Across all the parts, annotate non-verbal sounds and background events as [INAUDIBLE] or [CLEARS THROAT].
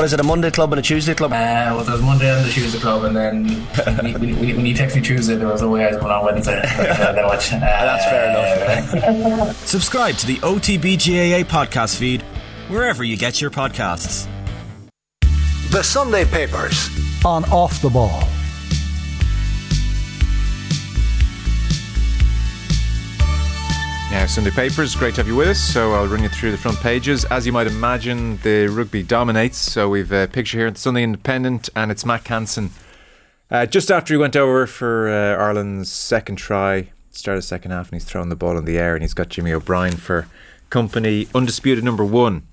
What is it? A Monday club and a Tuesday club? Uh, well, there was Monday and the Tuesday club, and then when, when, when you text me Tuesday, there was no way I was going on Wednesday. [LAUGHS] then watch. Uh, [LAUGHS] That's fair enough. [LAUGHS] Subscribe to the OTBGAA podcast feed wherever you get your podcasts. The Sunday Papers on Off the Ball. Now, Sunday Papers, great to have you with us. So I'll run you through the front pages. As you might imagine, the rugby dominates. So we've a picture here in the Sunday Independent, and it's Mack Hansen. Uh, just after he went over for uh, Ireland's second try, started second half, and he's throwing the ball in the air, and he's got Jimmy O'Brien for company. Undisputed number one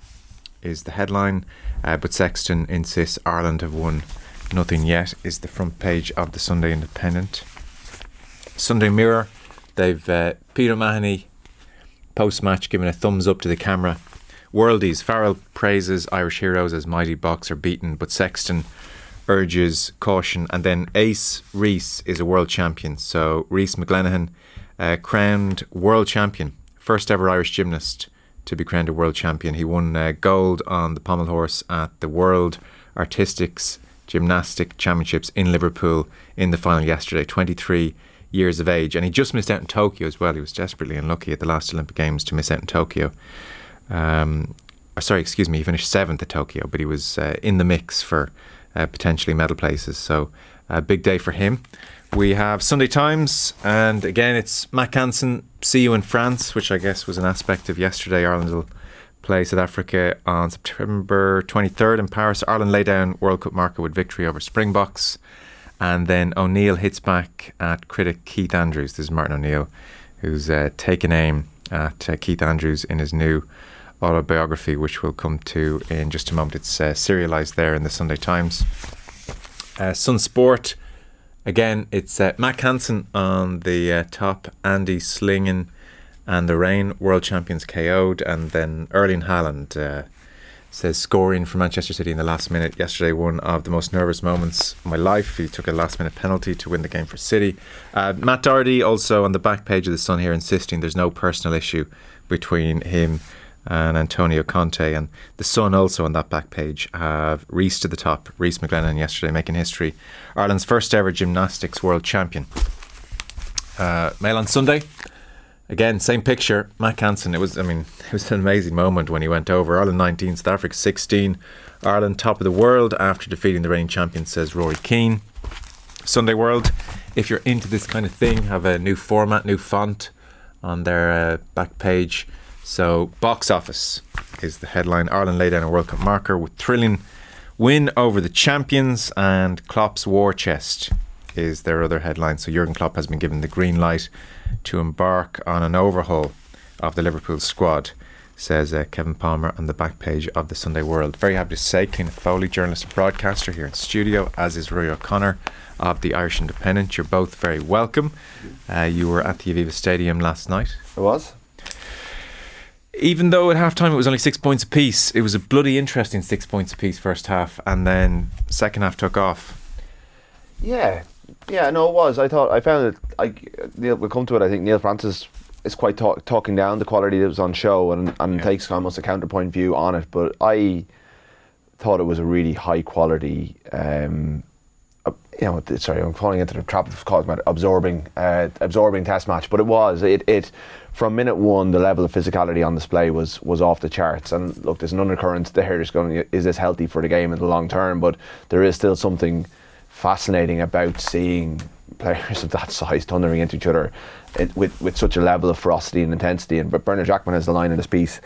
is the headline, uh, but Sexton insists Ireland have won nothing yet. Is the front page of the Sunday Independent. Sunday Mirror, they've uh, Peter Mahoney post match giving a thumbs up to the camera. Worldies, Farrell praises Irish heroes as mighty boxer beaten, but Sexton urges caution. And then Ace Rhys is a world champion. So Rhys McClenaghan, uh, crowned world champion, first ever Irish gymnast to be crowned a world champion. He won uh, gold on the pommel horse at the World Artistics Gymnastic Championships in Liverpool in the final yesterday. 23 years of age, and he just missed out in Tokyo as well. He was desperately unlucky at the last Olympic Games to miss out in Tokyo. Um, sorry, excuse me, he finished seventh at Tokyo, but he was uh, in the mix for uh, potentially medal places. So a big day for him. We have Sunday Times, and again, it's Mack Hansen. See you in France, which I guess was an aspect of yesterday. Ireland will play South Africa on September 23rd in Paris. Ireland lay down World Cup marker with victory over Springboks. And then O'Neill hits back at critic Keith Andrews. This is Martin O'Neill, who's uh, taken aim at uh, Keith Andrews in his new autobiography, which we'll come to in just a moment. It's uh, serialised there in the Sunday Times. Uh, Sun Sport, again, it's uh, Mack Hansen on the uh, top, Andy Slingen and the Rain, world champions KO'd, and then Erling Haaland says scoring for Manchester City in the last minute yesterday. One of the most nervous moments of my life. He took a last minute penalty to win the game for City. Uh, Matt Doherty also on the back page of the Sun here insisting there's no personal issue between him and Antonio Conte. And the Sun also on that back page have Rhys to the top. Rhys McClenaghan yesterday making history. Ireland's first ever gymnastics world champion. Uh, Mail on Sunday again, same picture. Mack Hansen. It was, I mean, [LAUGHS] it was an amazing moment when he went over. Ireland 19, South Africa 16. Ireland top of the world after defeating the reigning champions, says Rory Keane. Sunday World. If you're into this kind of thing, have a new format, new font on their uh, back page. So, box office is the headline. Ireland laid down a World Cup marker with thrilling win over the champions, and Klopp's war chest is their other headline. So, Jurgen Klopp has been given the green light to embark on an overhaul of the Liverpool squad, says uh, Kevin Palmer on the back page of the Sunday World. Very happy to say, Cliona Foley, journalist and broadcaster here in studio, as is Ruaidhri O'Connor of the Irish Independent. You're both very welcome. Uh, you were at the Aviva Stadium last night. I was. Even though at half time it was only six points apiece, it was a bloody interesting six points apiece first half, and then second half took off. Yeah, yeah, no, it was. I thought I found it. I Neil, we'll come to it. I think Neil Francis is quite talk, talking down the quality that was on show and and yeah. takes almost a counterpoint view on it. But I thought it was a really high quality. Um, uh, you know, sorry, I'm falling into the trap of calling it absorbing, uh, absorbing test match. But it was it it from minute one, the level of physicality on display was was off the charts. And look, there's an undercurrent there. There's going, is this healthy for the game in the long term? But there is still something fascinating about seeing players [LAUGHS] of that size thundering into each other it, with with such a level of ferocity and intensity. And but Bernard Jackman has the line in his piece.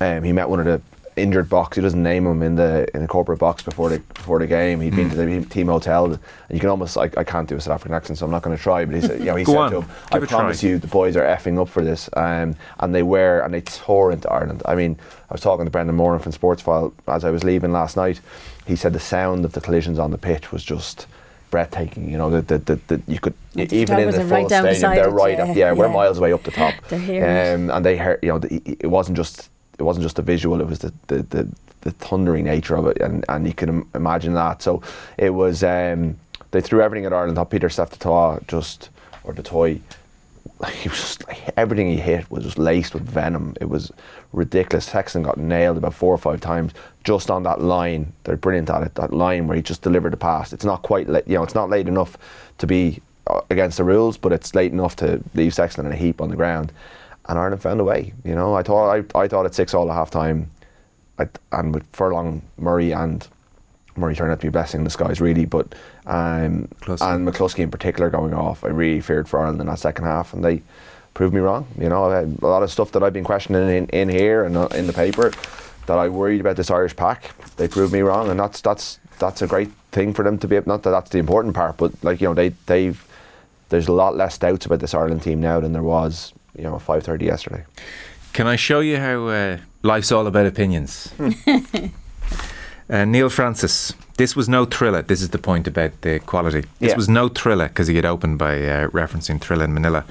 Um, he met one of the injured Boks. He doesn't name him in the in the corporate box before the before the game. He'd been to the team hotel, and you can almost I, I can't do a South African accent, so I'm not going to try. But he said, you know, he said on. to him, "I promise try. you, the boys are effing up for this." Um, and they were, and they tore into Ireland. I mean, I was talking to Brendan Moran from Sportsfile as I was leaving last night. He said the sound of the collisions on the pitch was just breathtaking. You know, that the, the, the, you could the even in the full right stadium, they're right yeah, up. Yeah, yeah, we're miles away up the top. um, and they heard. You know, the, it wasn't just it wasn't just the visual. It was the the, the, the thundering nature of it, and, and you can imagine that. So it was. Um, they threw everything at Ireland. Thought Pieter-Steph just or the toy [LAUGHS] he was just everything he hit was just laced with venom. It was ridiculous. Sexton got nailed about four or five times just on that line. They're brilliant at it. That line where he just delivered the pass. It's not quite, la- you know, it's not late enough to be uh, against the rules, but it's late enough to leave Sexton in a heap on the ground. And Ireland found a way. You know, I thought I, I thought at six all at half time, and with Furlong, Murray, and Murray turned out to be a blessing in disguise, really. But um, McCloskey. and McCloskey in particular going off, I really feared for Ireland in that second half, and they proved me wrong. You know, a lot of stuff that I've been questioning in, in here and in the paper that I worried about this Irish pack. They proved me wrong, and that's that's that's a great thing for them to be. Not that that's the important part, but like you know, they they've there's a lot less doubts about this Ireland team now than there was you know 5:30 yesterday. Can I show you how uh, life's all about opinions? [LAUGHS] uh, Neil Francis. This was no thriller. This is the point about the quality. This Yeah. was no thriller because he had opened by uh, referencing Thriller in Manila.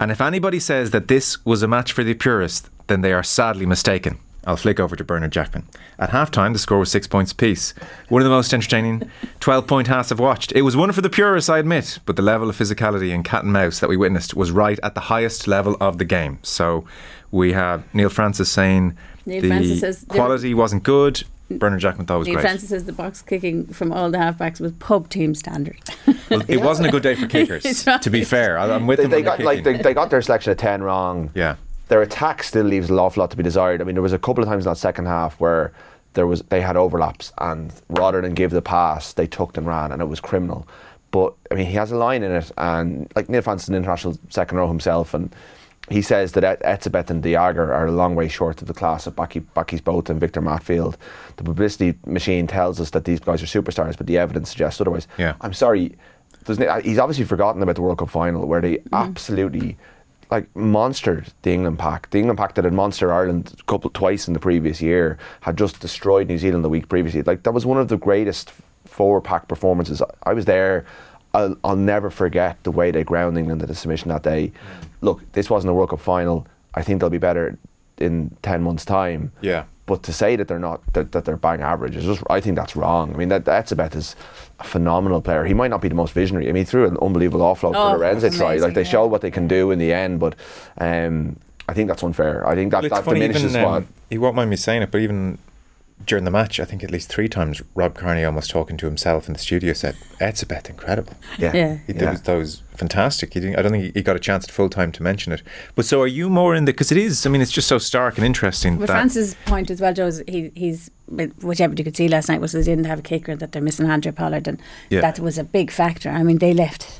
And if anybody says that this was a match for the purist, then they are sadly mistaken. I'll flick over to Bernard Jackman. At halftime, the score was six points apiece. One of the most entertaining [LAUGHS] 12 point halves I've watched. It was one for the purists, I admit, but the level of physicality and cat and mouse that we witnessed was right at the highest level of the game. So we have Neil Francis saying Neil the Francis says quality wasn't good. Bernard Jackman thought it was Neil great. Francis says the box kicking from all the halfbacks was pub team standard. Well, it [LAUGHS] wasn't a good day for kickers, right. to be fair. I- I'm with They, them. they on the got like they, they got their selection of 10 wrong. yeah. their attack still leaves an awful lot to be desired. I mean, there was a couple of times in that second half where there was they had overlaps, and rather than give the pass, they tucked and ran, and it was criminal. But I mean, he has a line in it, and like Neil Francis, an international second row himself, and he says that Et- Etzebeth and De Jager are a long way short of the class of Bakkies, Bakkies Botha and Victor Matfield. The publicity machine tells us that these guys are superstars, but the evidence suggests otherwise. Yeah. I'm sorry, doesn't it, uh, he's obviously forgotten about the World Cup final where they mm-hmm. absolutely like monstered the England pack. The England pack that had monstered Ireland a couple twice in the previous year had just destroyed New Zealand the week previously. Like that was one of the greatest forward pack performances. I was there. I'll, I'll never forget the way they ground England the submission that day. Look, this wasn't a World Cup final. I think they'll be better in ten months' time. Yeah. But to say that they're not that, that they're bang average is just I think that's wrong. I mean that Etzebeth is a phenomenal player. He might not be the most visionary. I mean he threw an unbelievable offload Oh, for Lorenzo try. Like they yeah. showed what they can do in the end, but um, I think that's unfair. I think that, Well, that diminishes even, um, what he won't mind me saying it, but even during the match, I think at least three times, Rob Kearney almost talking to himself in the studio said, "Etzebeth, incredible." yeah. Yeah. He Yeah. thought that was fantastic. He didn't, I don't think he- he got a chance at full time to mention it. But so are you more in the because it is? I mean, it's just so stark and interesting. But that, Francis' point as well, Joe, is he, he's whichever you could see last night was they didn't have a kicker that they're missing Handré Pollard, and Yeah. that was a big factor. I mean, they left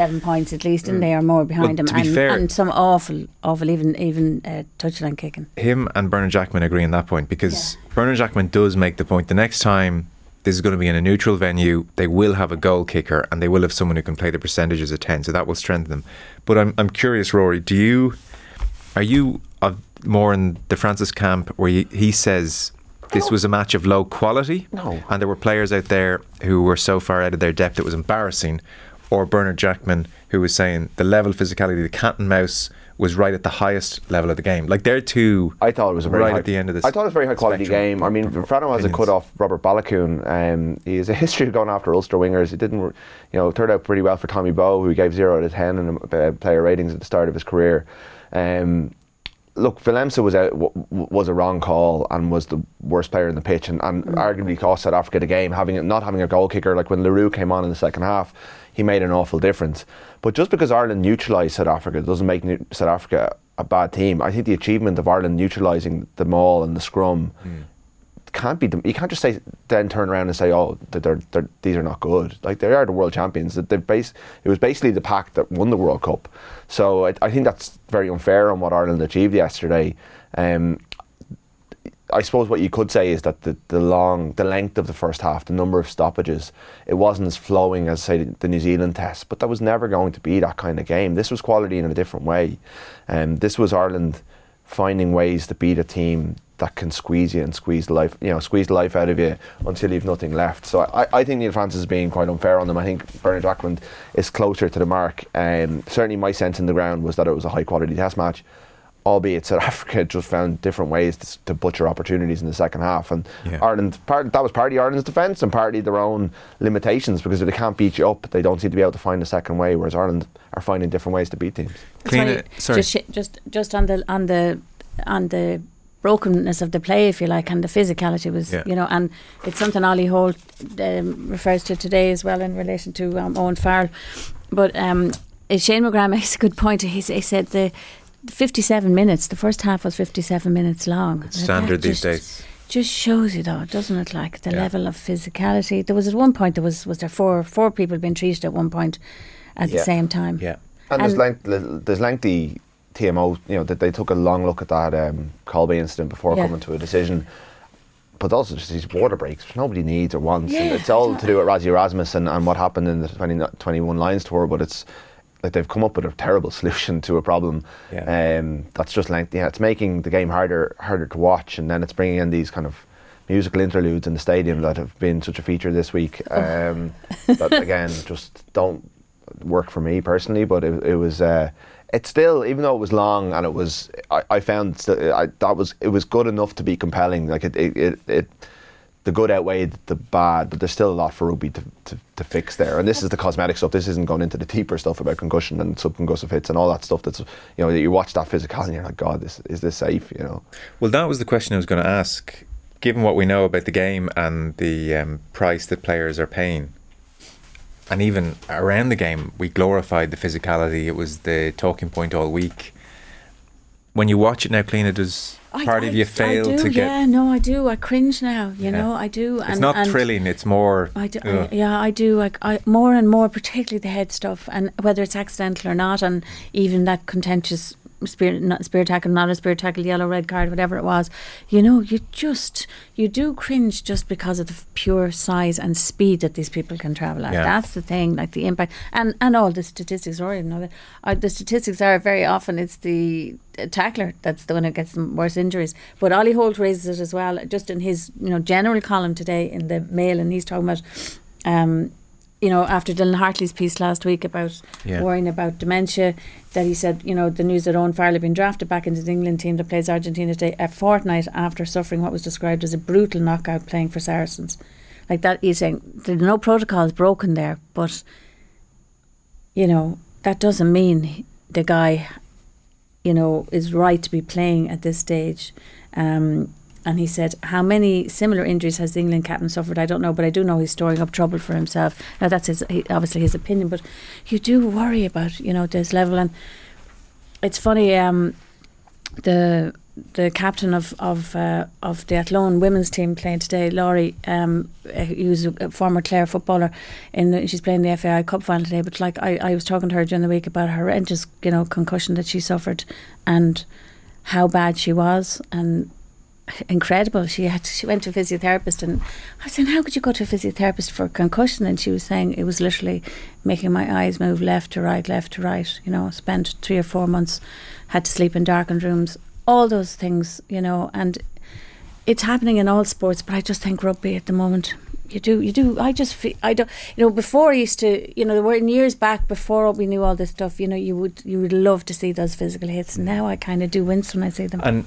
seven points at least, and they are more behind Well, them, to be and, fair- and some awful, awful even even uh, touchline kicking. him and Bernard Jackman agree on that point because Bernard Jackman does make the point the next time this is going to be in a neutral venue, they will have a goal kicker and they will have someone who can play the percentages of 10, so that will strengthen them. But I'm, I'm curious, Rory, do you are you of more in the Francis camp where he, he says this was a match of low quality No. and there were players out there who were so far out of their depth it was embarrassing, or Bernard Jackman who was saying the level of physicality, the cat and mouse was right at the highest level of the game. Like they're two. I thought it was a very right high, at the end of this. I thought it was a very high quality game. I mean, Frano has a cut off Robert Baloucoune. Um, he has a [LAUGHS] history of going after Ulster wingers. It didn't, you know, turned out pretty well for Tommy Bowe, who gave zero out of ten in uh, player ratings at the start of his career. Um, look, Willemse was out, w- w- was a wrong call and was the worst player in the pitch, and, and arguably cost South Africa the game. Having not having a goal kicker, like when Leroux came on in the second half, he made an awful difference. But just because Ireland neutralised South Africa doesn't make South Africa a bad team. I think the achievement of Ireland neutralising the maul and the scrum can't be. You can't just say then turn around and say, "Oh, they're, they're these are not good." Like they are the world champions. That they base. It was basically the pack that won the World Cup. So I, I think that's very unfair on what Ireland achieved yesterday. Um, I suppose what you could say is that the, the long, the length of the first half, the number of stoppages, it wasn't as flowing as say the New Zealand test. But that was never going to be that kind of game. This was quality in a different way, and um, this was Ireland finding ways to beat a team that can squeeze you and squeeze life, you know, squeeze life out of you until you've nothing left. So I, I think Neil Francis is being quite unfair on them. I think Bernard Jackman is closer to the mark. Um, certainly, my sense in the ground was that it was a high quality test match. Albeit South [LAUGHS] Africa just found different ways to, to butcher opportunities in the second half. And Yeah. Ireland, part, that was partly Ireland's defence and partly their own limitations because if they can't beat you up, they don't seem to be able to find a second way. Whereas Ireland are finding different ways to beat teams. That's Clean why it- sorry. Just, just just on the on the on the brokenness of the play, if you like, and the physicality was, Yeah. you know, and it's something Ollie Holt um, refers to today as well in relation to um, Owen Farrell. But um, Shane McGrath [LAUGHS] makes a good point. He, he said the 57 minutes, the first half was 57 minutes long. It's That standard these just- days. just shows you though, doesn't it? Like the Yeah. level of physicality. There was at one point there was was there four four people being treated at one point at Yeah. the same time. Yeah. And, there's, And- length, there's lengthy TMO, you know, that they took a long look at that um, Kolbe incident before Yeah. coming to a decision. But also just these water breaks, which nobody needs or wants. And Yeah, it's all to do with Rassie Erasmus and, and what happened in the 20, 21 Lions tour, but it's like they've come up with a terrible [LAUGHS] solution to a problem. Yeah. Um, that's just lengthy. Yeah, it's making the game harder harder to watch, and then it's bringing in these kind of musical interludes in the stadium that have been such a feature this week. Um, that [LAUGHS] again just don't work for me personally, but it, it was. Uh, it's still, even though it was long and it was, I, I found st- I, that was it was good enough to be compelling. Like it, it, it, it the good outweighed the bad, but there's still a lot for rugby to, to, to fix there. And this is the cosmetic stuff. This isn't going into the deeper stuff about concussion and subconcussive hits and all that stuff. That's you know you watch that physical and you're like, God, this is this safe? You know. Well, that was the question I was going to ask. Given what we know about the game and the um, price that players are paying, and even around the game, we glorified the physicality. It was the talking point all week. When you watch it now, Cliona, does I- part I- of you fail I do, to get? Yeah, no, I do. I cringe now. You Yeah. know, I do. it's not thrilling. It's more. I do, uh, I, yeah, I do. Like I, more and more, particularly the head stuff, and whether it's accidental or not, and even that contentious spear, not spear tackle, not a spear tackle, yellow, red card, whatever it was. You know, you just you do cringe just because of the pure size and speed that these people can travel at. Yeah. That's the thing, like the impact, and and all the statistics. Or you know, that uh, the statistics are very often it's the uh, tackler that's the one who gets the worst injuries. But Ollie Holt raises it as well, just in his you know general column today in the Mail, and he's talking about. Um, you know, after Dylan Hartley's piece last week about Yeah. worrying about dementia, that he said, you know, the news that Owen Farrell had been drafted back into the England team that plays Argentina today, a fortnight after suffering what was described as a brutal knockout playing for Saracens. Like that, he's saying there's no protocols broken there, but, you know, that doesn't mean the guy, you know, is right to be playing at this stage. Um, and he said, How many similar injuries has the England captain suffered? I don't know, but I do know he's storing up trouble for himself. Now, that's his, he, obviously his opinion, but you do worry about, you know, this level. And it's funny, um, the the captain of of uh, of the Athlone women's team playing today, Laurie, um, uh, who's a former Clare footballer, and she's playing the FAI Cup final today. But like I, I was talking to her during the week about her horrendous, you know, concussion that she suffered, and how bad she was, and incredible. She had she went to a physiotherapist, and I saying, how could you go to a physiotherapist for concussion? And she was saying it was literally making my eyes move left to right, left to right. You know, spent three or four months, had to sleep in darkened rooms, all those things. You know, and it's happening in all sports, but I just think rugby at the moment. You do, you do. I just feel, I don't, you know, before I used to, you know, there were years back before we knew all this stuff, you know, you would, you would love to see those physical hits. Now I kind of do wince when I see them. And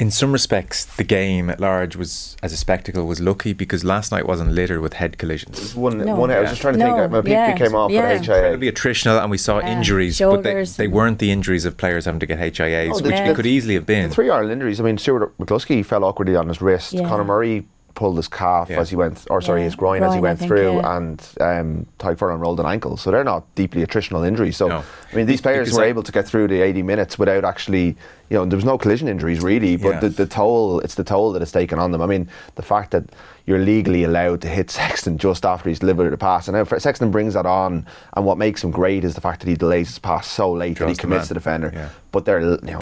in some respects, the game at large was, as a spectacle, was lucky because last night wasn't littered with head collisions. One, No. one. I was just trying to No, think. My yeah, PP came off yeah. at HIA. Incredibly attritional, and we saw Yeah, injuries, but they, they weren't the injuries of players having to get HIAs, Oh, the- which the- they could easily have been. The three Ireland injuries. I mean, Stuart McCloskey fell awkwardly on his wrist. Yeah. Conor Murray pulled his calf Yeah. as he went, or sorry, Yeah, his groin, as he went think, through, yeah. and um, Tadhg Furlong rolled an ankle. So they're not deeply attritional injuries. So No. I mean, these players Because were I- able to get through the 80 minutes without actually, you know, there was no collision injuries really, but Yeah. the, the toll, it's the toll that it's taken on them. I mean, the fact that you're legally allowed to hit [LAUGHS] Sexton just after he's delivered a pass, and now Sexton brings that on, and what makes him great is the fact that he delays his pass so late that he Draws the commits the defender. Yeah. But they're, you know,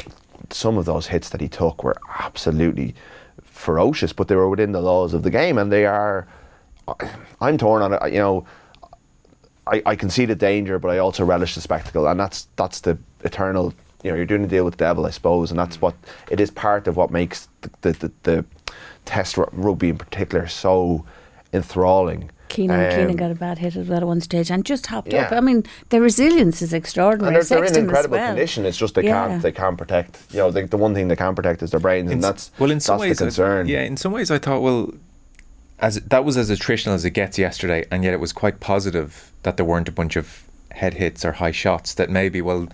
some of those hits that he took were absolutely ferocious, but they were within the laws of the game, and they are. I'm torn on it. You know, I, I can see the danger, but I also relish the spectacle, and that's that's the eternal. You know, you're doing a deal with the devil, I suppose, and that's mm. what it is. Part of what makes the the, the, the Test rugby in particular so enthralling Keenan, Um, Keenan got a bad hit as well at one stage and just hopped Yeah. up. I mean, their resilience is and extraordinary. they're, they're in Sexton incredible well. condition. It's just they Yeah. can't they can't protect. You know, the, the one thing they can't protect is their brains, and that's well in some ways the I- yeah in some ways i thought well as that was as attritional as it gets yesterday and yet it was quite positive that there weren't a bunch of head hits or high shots that maybe well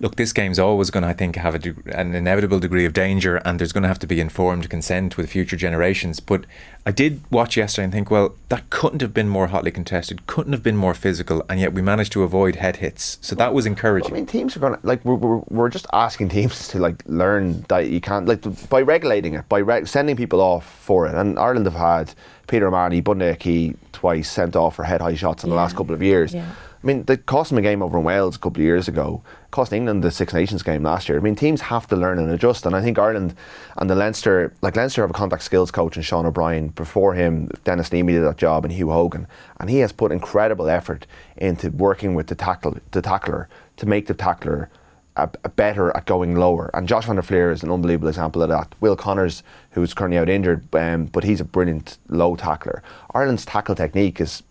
look this game's always going to i think have a deg- an inevitable degree of danger and there's going to have to be informed consent with future generations but i did watch yesterday and think well that couldn't have been more hotly contested couldn't have been more physical and yet we managed to avoid head hits so that was encouraging I mean, teams are going to like we're, we're, we're just asking teams to like learn that you can't like by regulating it, by reg- sending people off for it. And Ireland have had Peter O'Mahony, Bundee Aki twice sent off for head high shots in the last couple of years. Yeah. I mean, they cost them a game over in Wales a couple of years ago. Cost England the Six Nations game last year. I mean, teams have to learn and adjust. And I think Ireland and the Leinster, like Leinster have a contact skills coach in Sean O'Brien. Before him, Denis Leamy did that job and Hugh Hogan. And he has put incredible effort into working with the tackle, the tackler to make the tackler a, a better at going lower. And Josh van der Flier is an unbelievable example of that. Will Connors, who's currently out injured, um, but he's a brilliant low tackler. Ireland's tackle technique is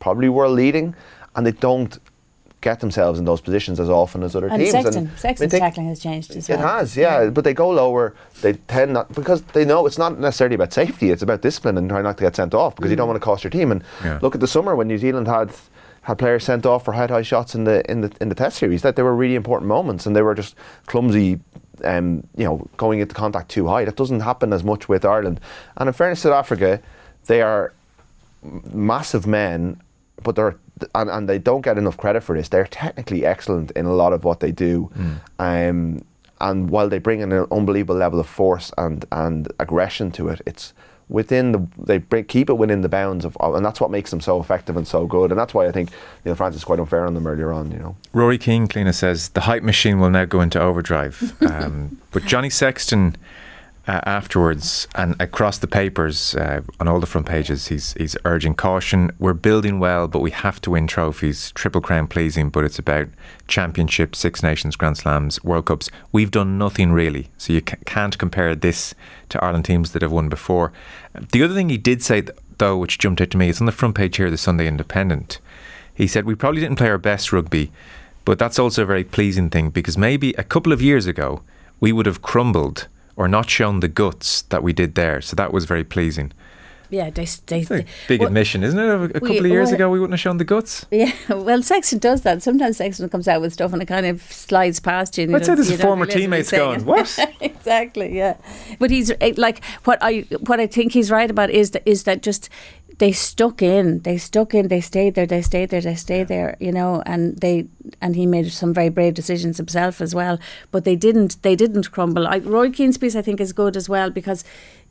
probably world leading, and they don't get themselves in those positions as often as other And teams. Sexton, I mean, Sexton's they- tackling has changed as well. It has, yeah, but they go lower. They tend not because they know it's not necessarily about safety. It's about discipline and trying not to get sent off because you Mm. don't want to cost your team. And Yeah. look at the summer when New Zealand had had players sent off for head high shots in the in the in the Test series. That they were really important moments and they were just clumsy. Um, you know, going into contact too high. That doesn't happen as much with Ireland. And in fairness, South Africa, they are massive men, but they're and, and they don't get enough credit for this. They're technically excellent in a lot of what they do, um, and while they bring in an unbelievable level of force and and aggression to it, it's within the they bring, keep it within the bounds of, and that's what makes them so effective and so good. And that's why I think Neil Francis is quite unfair on them earlier on. You know, Rory Keane, Cliona says the hype machine will now go into overdrive. [LAUGHS] Um, but Johnny Sexton, uh, afterwards and across the papers uh, on all the front pages, he's he's urging caution. We're building well, but we have to win trophies. Triple Crown pleasing, but it's about championships, Six Nations, Grand Slams, World Cups. We've done nothing really, so you ca- can't compare this to Ireland teams that have won before. The other thing he did say, though, which jumped out to me, is on the front page here, the Sunday Independent. He said we probably didn't play our best rugby, but that's also a very pleasing thing because maybe a couple of years ago we would have crumbled or not shown the guts that we did there. So that was very pleasing. Yeah, they, they, It's a big well, admission, isn't it? A, a couple we- of years well- ago we wouldn't have shown the guts. Yeah, [LAUGHS] well, Sexton does that. Sometimes Sexton comes out with stuff and it kind of slides past you. and you I'd say there's you former realise what he's teammates going, "What?" [LAUGHS] exactly, yeah. But he's eh, like what I what I think he's right about is that is that just they stuck in, they stuck in, they stayed there, they stayed there, they stayed there, you know, and they and he made some very brave decisions himself as well. But they didn't they didn't crumble. I, Roy Keane's piece I think is good as well because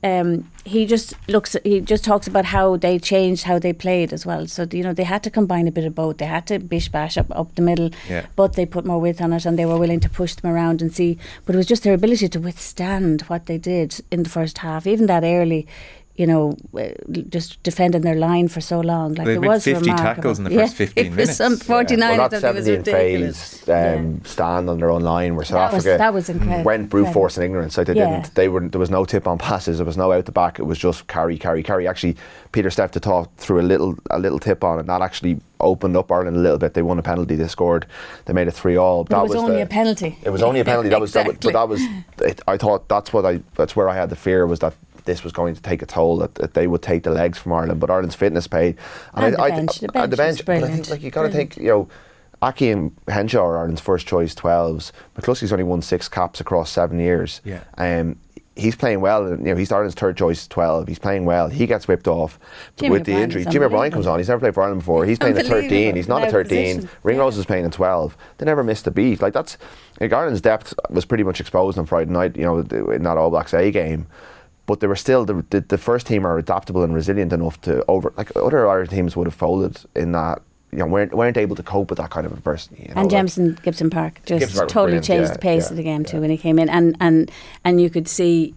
um, he just looks he just talks about how they changed how they played as well. So you know they had to combine a bit of both. They had to bish bash up up the middle, Yeah. but they put more width on it and they were willing to push them around and see. But it was just their ability to withstand what they did in the first half, even that early. You know, uh, just defending their line for so long, like They it was 50 remarkable. tackles in the [LAUGHS] Yeah, first 15 it was minutes. Some forty nine. well, that thought it was 17 ridiculous. phase um, stand on their own line where South That was- Africa that was incredible. went brute force and ignorance. Like they Yeah. didn't, they were there was no tip on passes. There was no out the back. It was just carry, carry, carry. Actually, Pieter-Steph thought threw a little a little tip on, and that actually opened up Ireland a little bit. They won a penalty. They scored. They made it three all. But it was only the- a penalty. It was only a penalty. That was, that was but [LAUGHS] that was. It, I thought that's what I. That's where I had the fear was that. This was going to take a toll that, that they would take the legs from Ireland, but Ireland's fitness paid. And the I, bench. The and the bench was bench. But I brilliant. think like you got to Brilliant. think you know, Aki and Henshaw are Ireland's first choice 12s. McCloskey's only won six caps across seven years. Yeah. Um, he's playing well. and, You know, he's Ireland's third choice 12. He's playing well. He gets whipped off Jimmy with the O'Brien injury. was Jimmy O'Brien unbelievable. comes on. He's never played for Ireland before. He's playing at 13. Unbelievable. He's not Out at of 13. position. Ringrose Yeah. is playing at 12. They never missed a beat. Like that's like Ireland's depth was pretty much exposed on Friday night. You know, in that All Blacks A game. But they were still the, the the first team are adaptable and resilient enough to over like other Irish teams would have folded in that you know weren't weren't able to cope with that kind of adversity. You know, and like- Jamison Gibson Park just Gibson Park totally changed yeah, the pace yeah, of the game too yeah. when he came in, and and and you could see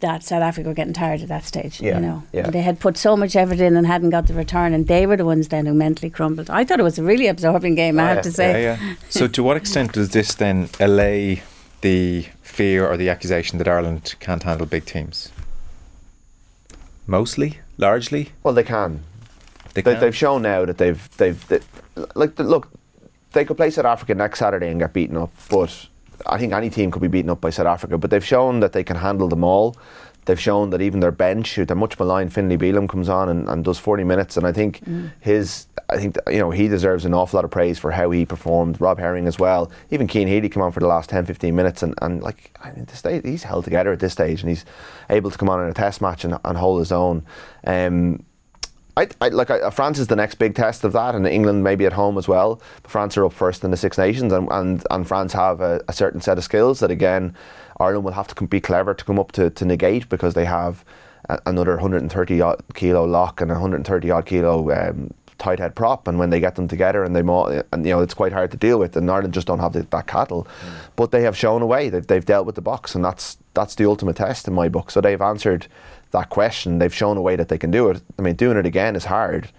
that South Africa were getting tired at that stage. Yeah, You know, yeah. they had put so much effort in and hadn't got the return, and they were the ones then who mentally crumbled. I thought it was a really absorbing game. I Oh, have to say. Yeah, yeah. [LAUGHS] so to what extent does this then allay the fear or the accusation that Ireland can't handle big teams? Mostly, largely. Well, they can. They They, they've shown now that they've they've they, like the, look, they could play South Africa next Saturday and get beaten up, but I think any team could be beaten up by South Africa. But they've shown that they can handle them all. They've shown that even their bench, who they're much maligned, Finlay Bealham comes on and, and does 40 minutes, and I think his, I think that, you know he deserves an awful lot of praise for how he performed. Rob Herring as well. Even Cian Healy come on for the last 10, 15 minutes, and, and like I mean, this stage, he's held together at this stage, and he's able to come on in a test match and, and hold his own. Um, I, I like I, France is the next big test of that, and England maybe at home as well. But France are up first in the Six Nations, and and, and France have a, a certain set of skills that again Ireland will have to be clever to come up to, to negate because they have a, another 130 odd kilo lock and 130 odd kilo um, tight head prop, and when they get them together and they mo- and you know it's quite hard to deal with, and Ireland just don't have the, that cattle, but they have shown a way. They've, they've dealt with the Boks, and that's that's the ultimate test in my book. So they've answered that question. They've shown a way that they can do it. I mean, doing it again is hard,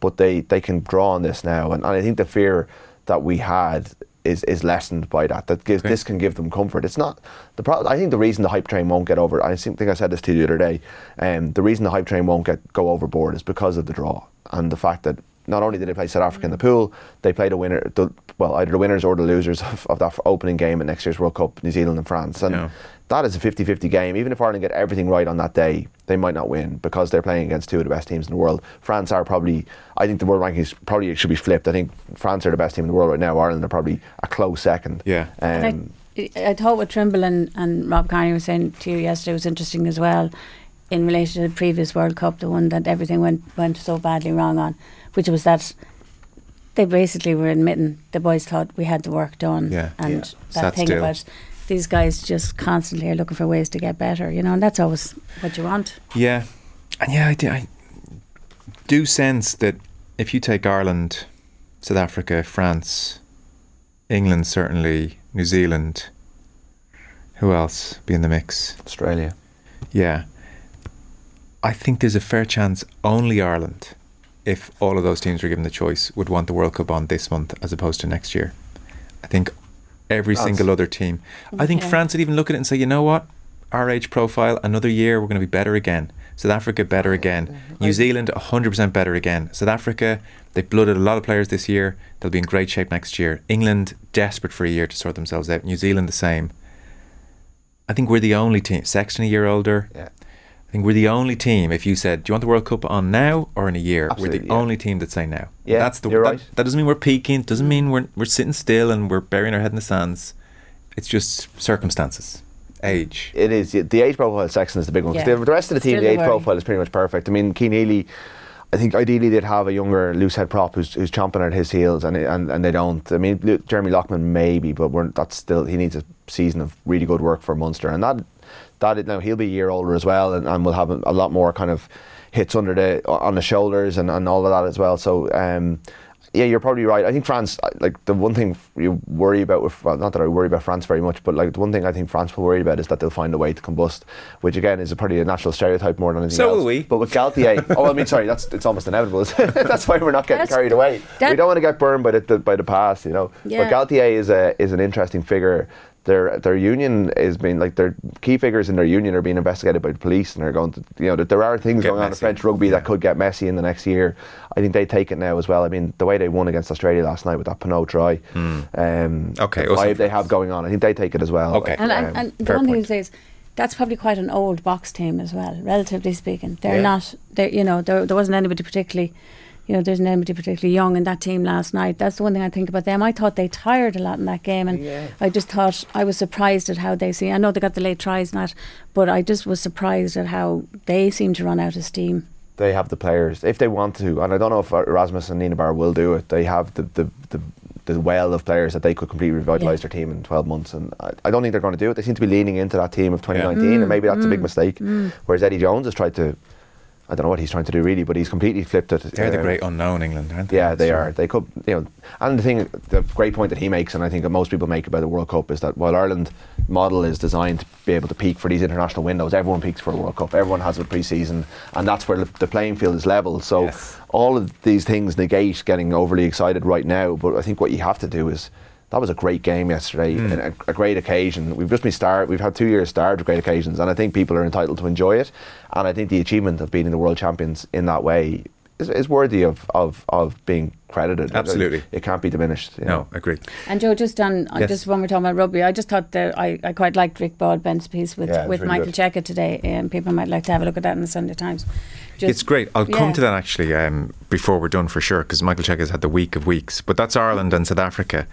but they, they can draw on this now. And, and I think the fear that we had is, is lessened by that. That gives this can give them comfort. It's not the problem. I think the reason the hype train won't get over. I think, think I said this to you the other day. Um, the reason the hype train won't get go overboard is because of the draw and the fact that not only did they play South Africa in the pool, they played a winner. The, well, either the winners or the losers of, of that opening game at next year's World Cup, New Zealand and France. And Yeah. That is a 50-50 game. Even if Ireland get everything right on that day, they might not win because they're playing against two of the best teams in the world. France are probably, I think the world rankings probably should be flipped. I think France are the best team in the world right now. Ireland are probably a close second. Yeah. Um, I, I thought what Trimble and, and Rob Carney was saying to you yesterday was interesting as well in relation to the previous World Cup, the one that everything went, went so badly wrong on, which was that they basically were admitting the boys thought we had the work done. Yeah. And Yeah. that Sat thing still. about these guys just constantly are looking for ways to get better, you know, and that's always what you want. Yeah, and yeah, I do, I do sense that if you take Ireland, South Africa, France, England, certainly New Zealand, who else be in the mix? Australia. Yeah, I think there's a fair chance only Ireland, if all of those teams were given the choice, would want the World Cup on this month as opposed to next year. I think every France. single other team. I think France would even look at it and say, you know what? Our age profile, another year, we're going to be better again. South Africa, better again. New Zealand, 100% better again. South Africa, they've blooded a lot of players this year. They'll be in great shape next year. England, desperate for a year to sort themselves out. New Zealand, the same. I think we're the only team. Sexton, a year older. Yeah. I think we're the only team. If you said, "Do you want the World Cup on now or in a year?" we're the yeah. only team that say now. Yeah, that's the. you're that, right. that doesn't mean we're peaking. Doesn't mean we're we're sitting still and we're burying our head in the sands. It's just circumstances, age. It is. yeah, The age profile of Sexton is the big one. Yeah. The, the rest of the team, Still the age worry. profile is pretty much perfect. I mean, Cian Healy, I think ideally they'd have a younger loose head prop who's, who's chomping at his heels, and, and and they don't. I mean, Jeremy Loughman maybe, but we're, that's still he needs a season of really good work for Munster, and that that now he'll be a year older as well, and, and will have a, a lot more kind of hits under the on the shoulders and, and all of that as well. So. Um, yeah, you're probably right. I think France, like the one thing you worry about with, well, not that I worry about France very much, but like the one thing I think France will worry about is that they'll find a way to combust, which again is a probably a natural stereotype more than anything So else. will we. But with Galthié, [LAUGHS] oh, I mean, sorry, that's it's almost inevitable. [LAUGHS] that's why we're not getting That's- carried away. that- we don't want to get burned by the, the by the past, you know. Yeah. But Galthié is a is an interesting figure. Their their union is being like their key figures in their union are being investigated by the police, and they're going to you know that there are things Get going on in. French rugby that could get messy in the next year. I think they take it now as well. I mean, the way they won against Australia last night with that Penaud try, um, Hmm. Okay, the also vibe they have going on, I think they take it as well. Okay. And, Um, and, and the one thing point. to is that's probably quite an old Boks team as well, relatively speaking. They're Yeah. not, they're, you know, there, there wasn't anybody particularly, you know, there's anybody particularly young in that team last night. That's the one thing I think about them. I thought they tired a lot in that game, and Yeah. I just thought I was surprised at how they see. I know they got the late tries not, but I just was surprised at how they seem to run out of steam. they have the players if they want to, and I don't know if uh, Erasmus and Nienaber will do it. They have the the, the, the well of players that they could completely revitalise Yeah. their team in 12 months, and I, I don't think they're going to do it. They seem to be leaning into that team of 2019, Mm. and maybe that's a big mm. mistake. Mm. Whereas Eddie Jones has tried to, I don't know what he's trying to do really, but he's completely flipped it. They're the Um, great unknown England, aren't they? Yeah, they So- are. They could, you know, and the thing, the great point that he makes, and I think that most people make about the World Cup is that while Ireland model is designed to be able to peak for these international windows, everyone peaks for a World Cup. Everyone has a pre-season, and that's where the the playing field is level. So Yes. all of these things negate getting overly excited right now. But I think what you have to do is. That was a great game yesterday, Hmm. and a, a great occasion. We've just been starred. We've had two years starred with great occasions, and I think people are entitled to enjoy it. And I think the achievement of beating the world champions in that way is, is worthy of, of, of being credited. Absolutely. It, it can't be diminished. you No, know. agree. And Joe, just on uh, Yes. just when we're talking about rugby, I just thought that I, I quite liked Rick Broadbent's piece with, Yeah, with really Michael good. Cheika today, and people might like to have a look at that in the Sunday Times. Just- it's great. I'll come to that actually um, before we're done for sure, because Michael Cheika has had the week of weeks. But that's Ireland and South Africa.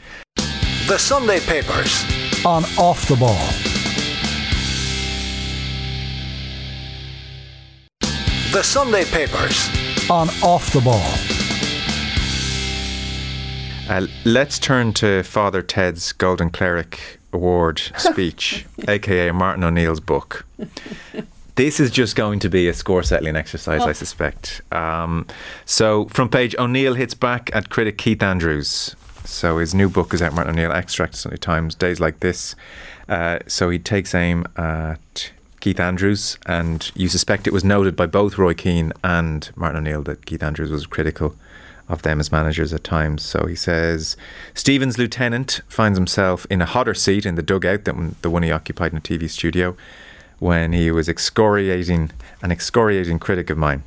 The Sunday Papers. on Off the Ball. The Sunday Papers. On Off the Ball. Uh, let's turn to Father Ted's Golden Cleric Award [LAUGHS] speech, aka Martin O'Neill's book. This is just going to be a score settling exercise, I suspect. Um, so, from page O'Neill hits back at critic Keith Andrews. So, his new book is out, Martin O'Neill, Extract, Sunday Times, Days Like This. Uh, so, he takes aim at Keith Andrews, and you suspect it was noted by both Roy Keane and Martin O'Neill that Keith Andrews was critical of them as managers at times. So he says Stephen's lieutenant finds himself in a hotter seat in the dugout than the one he occupied in a TV studio when he was excoriating an excoriating critic of mine.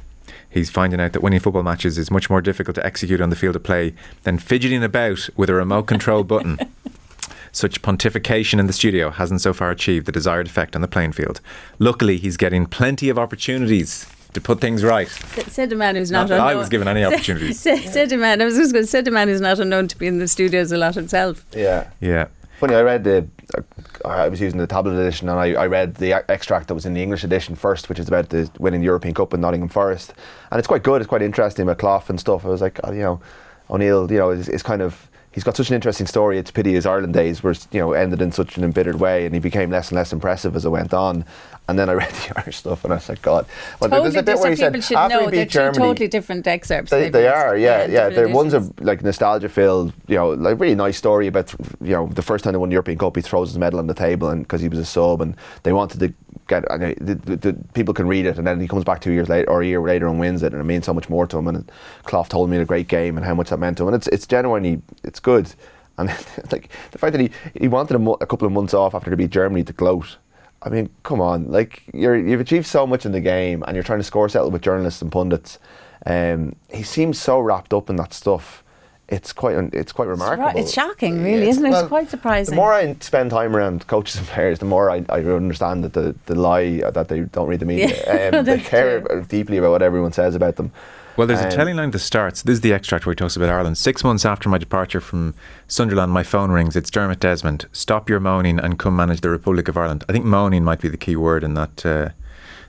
He's finding out that winning football matches is much more difficult to execute on the field of play than fidgeting about with a remote control button. [LAUGHS] Such pontification in the studio hasn't so far achieved the desired effect on the playing field. Luckily, he's getting plenty of opportunities to put things right. S- Said a man who's Not not, that I was given any [LAUGHS] opportunities. Said, said a man. I was just going to say a man who's not unknown to be in the studios a lot himself. Yeah. Yeah. Funny, I read the. Uh, I was using the tablet edition, and I, I read the extract that was in the English edition first, which is about the winning the European Cup in Nottingham Forest, and it's quite good. It's quite interesting about Clough and stuff. I was like, oh, you know, O'Neill, you know, is, is kind of. He's got such an interesting story. It's a pity his Ireland days were, you know, ended in such an embittered way, and he became less and less impressive as it went on. And then I read the [LAUGHS] Irish stuff, and I said, God. Well, totally there's a bit where he said after he beat they're two Germany, totally different excerpts. they, they are, yeah, yeah. They're one's a editions. like nostalgia filled, you know, like really nice story about you know the first time they won the European Cup, he throws his medal on the table and because he was a sub, and they wanted to get, and they- the, the, the, people can read it, and then he comes back two years later or a year later and wins it, and it means so much more to him. And Clough told me a great game and how much that meant to him, and it's it's genuinely it's good, and [LAUGHS] like the fact that he he wanted a, mo- a couple of months off after they beat Germany to gloat. I mean, come on! Like you're, you've achieved so much in the game, and you're trying to score settle with journalists and pundits. Um, he seems so wrapped up in that stuff. It's quite, un- it's quite remarkable. it's shocking, really, It's- isn't it? It's quite surprising. The more I spend time around coaches and players, the more I, I understand that the, the lie that they don't read the media. Yeah, [LAUGHS] um, they care true. deeply about what everyone says about them. Well, there's a Um, telling line that starts. This is the extract where he talks about Ireland. Six months after my departure from Sunderland, my phone rings. It's Dermot Desmond. Stop your moaning and come manage the Republic of Ireland. I think moaning might be the key word in that uh,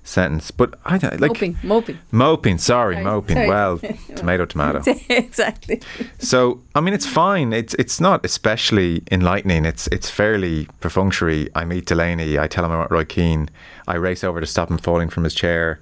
sentence. But I don't like moping, moping. Moping, sorry, Sorry, moping. sorry. Well, [LAUGHS] tomato, tomato. [LAUGHS] exactly. So I mean, it's fine. It's it's not especially enlightening. It's it's fairly perfunctory. I meet Delaney. I tell him about Roy Keane. I race over to stop him falling from his chair.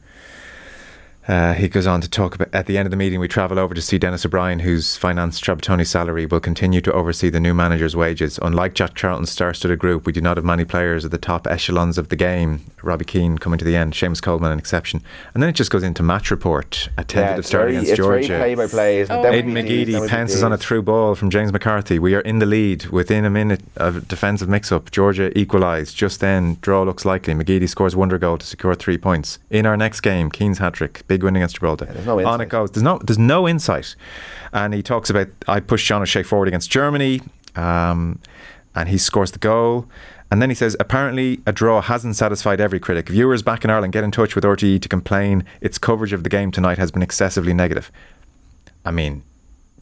Uh, he goes on to talk about at the end of the meeting, we travel over to see Denis O'Brien, whose financed Trapattoni's salary will continue to oversee the new manager's wages. Unlike Jack Charlton's star studded group, we do not have many players at the top echelons of the game. Robbie Keane coming to the end, Seamus Coleman an exception. And then it just goes into match report, a tentative it's start very, against it's Georgia. very play by play. Oh. Aiden McGeady pounces on a through ball from James McCarthy. We are in the lead within a minute of defensive mix up. Georgia equalised. Just then, draw looks likely. McGeady scores wonder goal to secure three points. In our next game, Keane's hat trick. Big win against Gibraltar. there's no on it insight. goes. There's no, there's no insight. And he talks about, I pushed John O'Shea forward against Germany, um, and he scores the goal. And then he says, apparently a draw hasn't satisfied every critic. Viewers back in Ireland get in touch with RTE to complain its coverage of the game tonight has been excessively negative. I mean,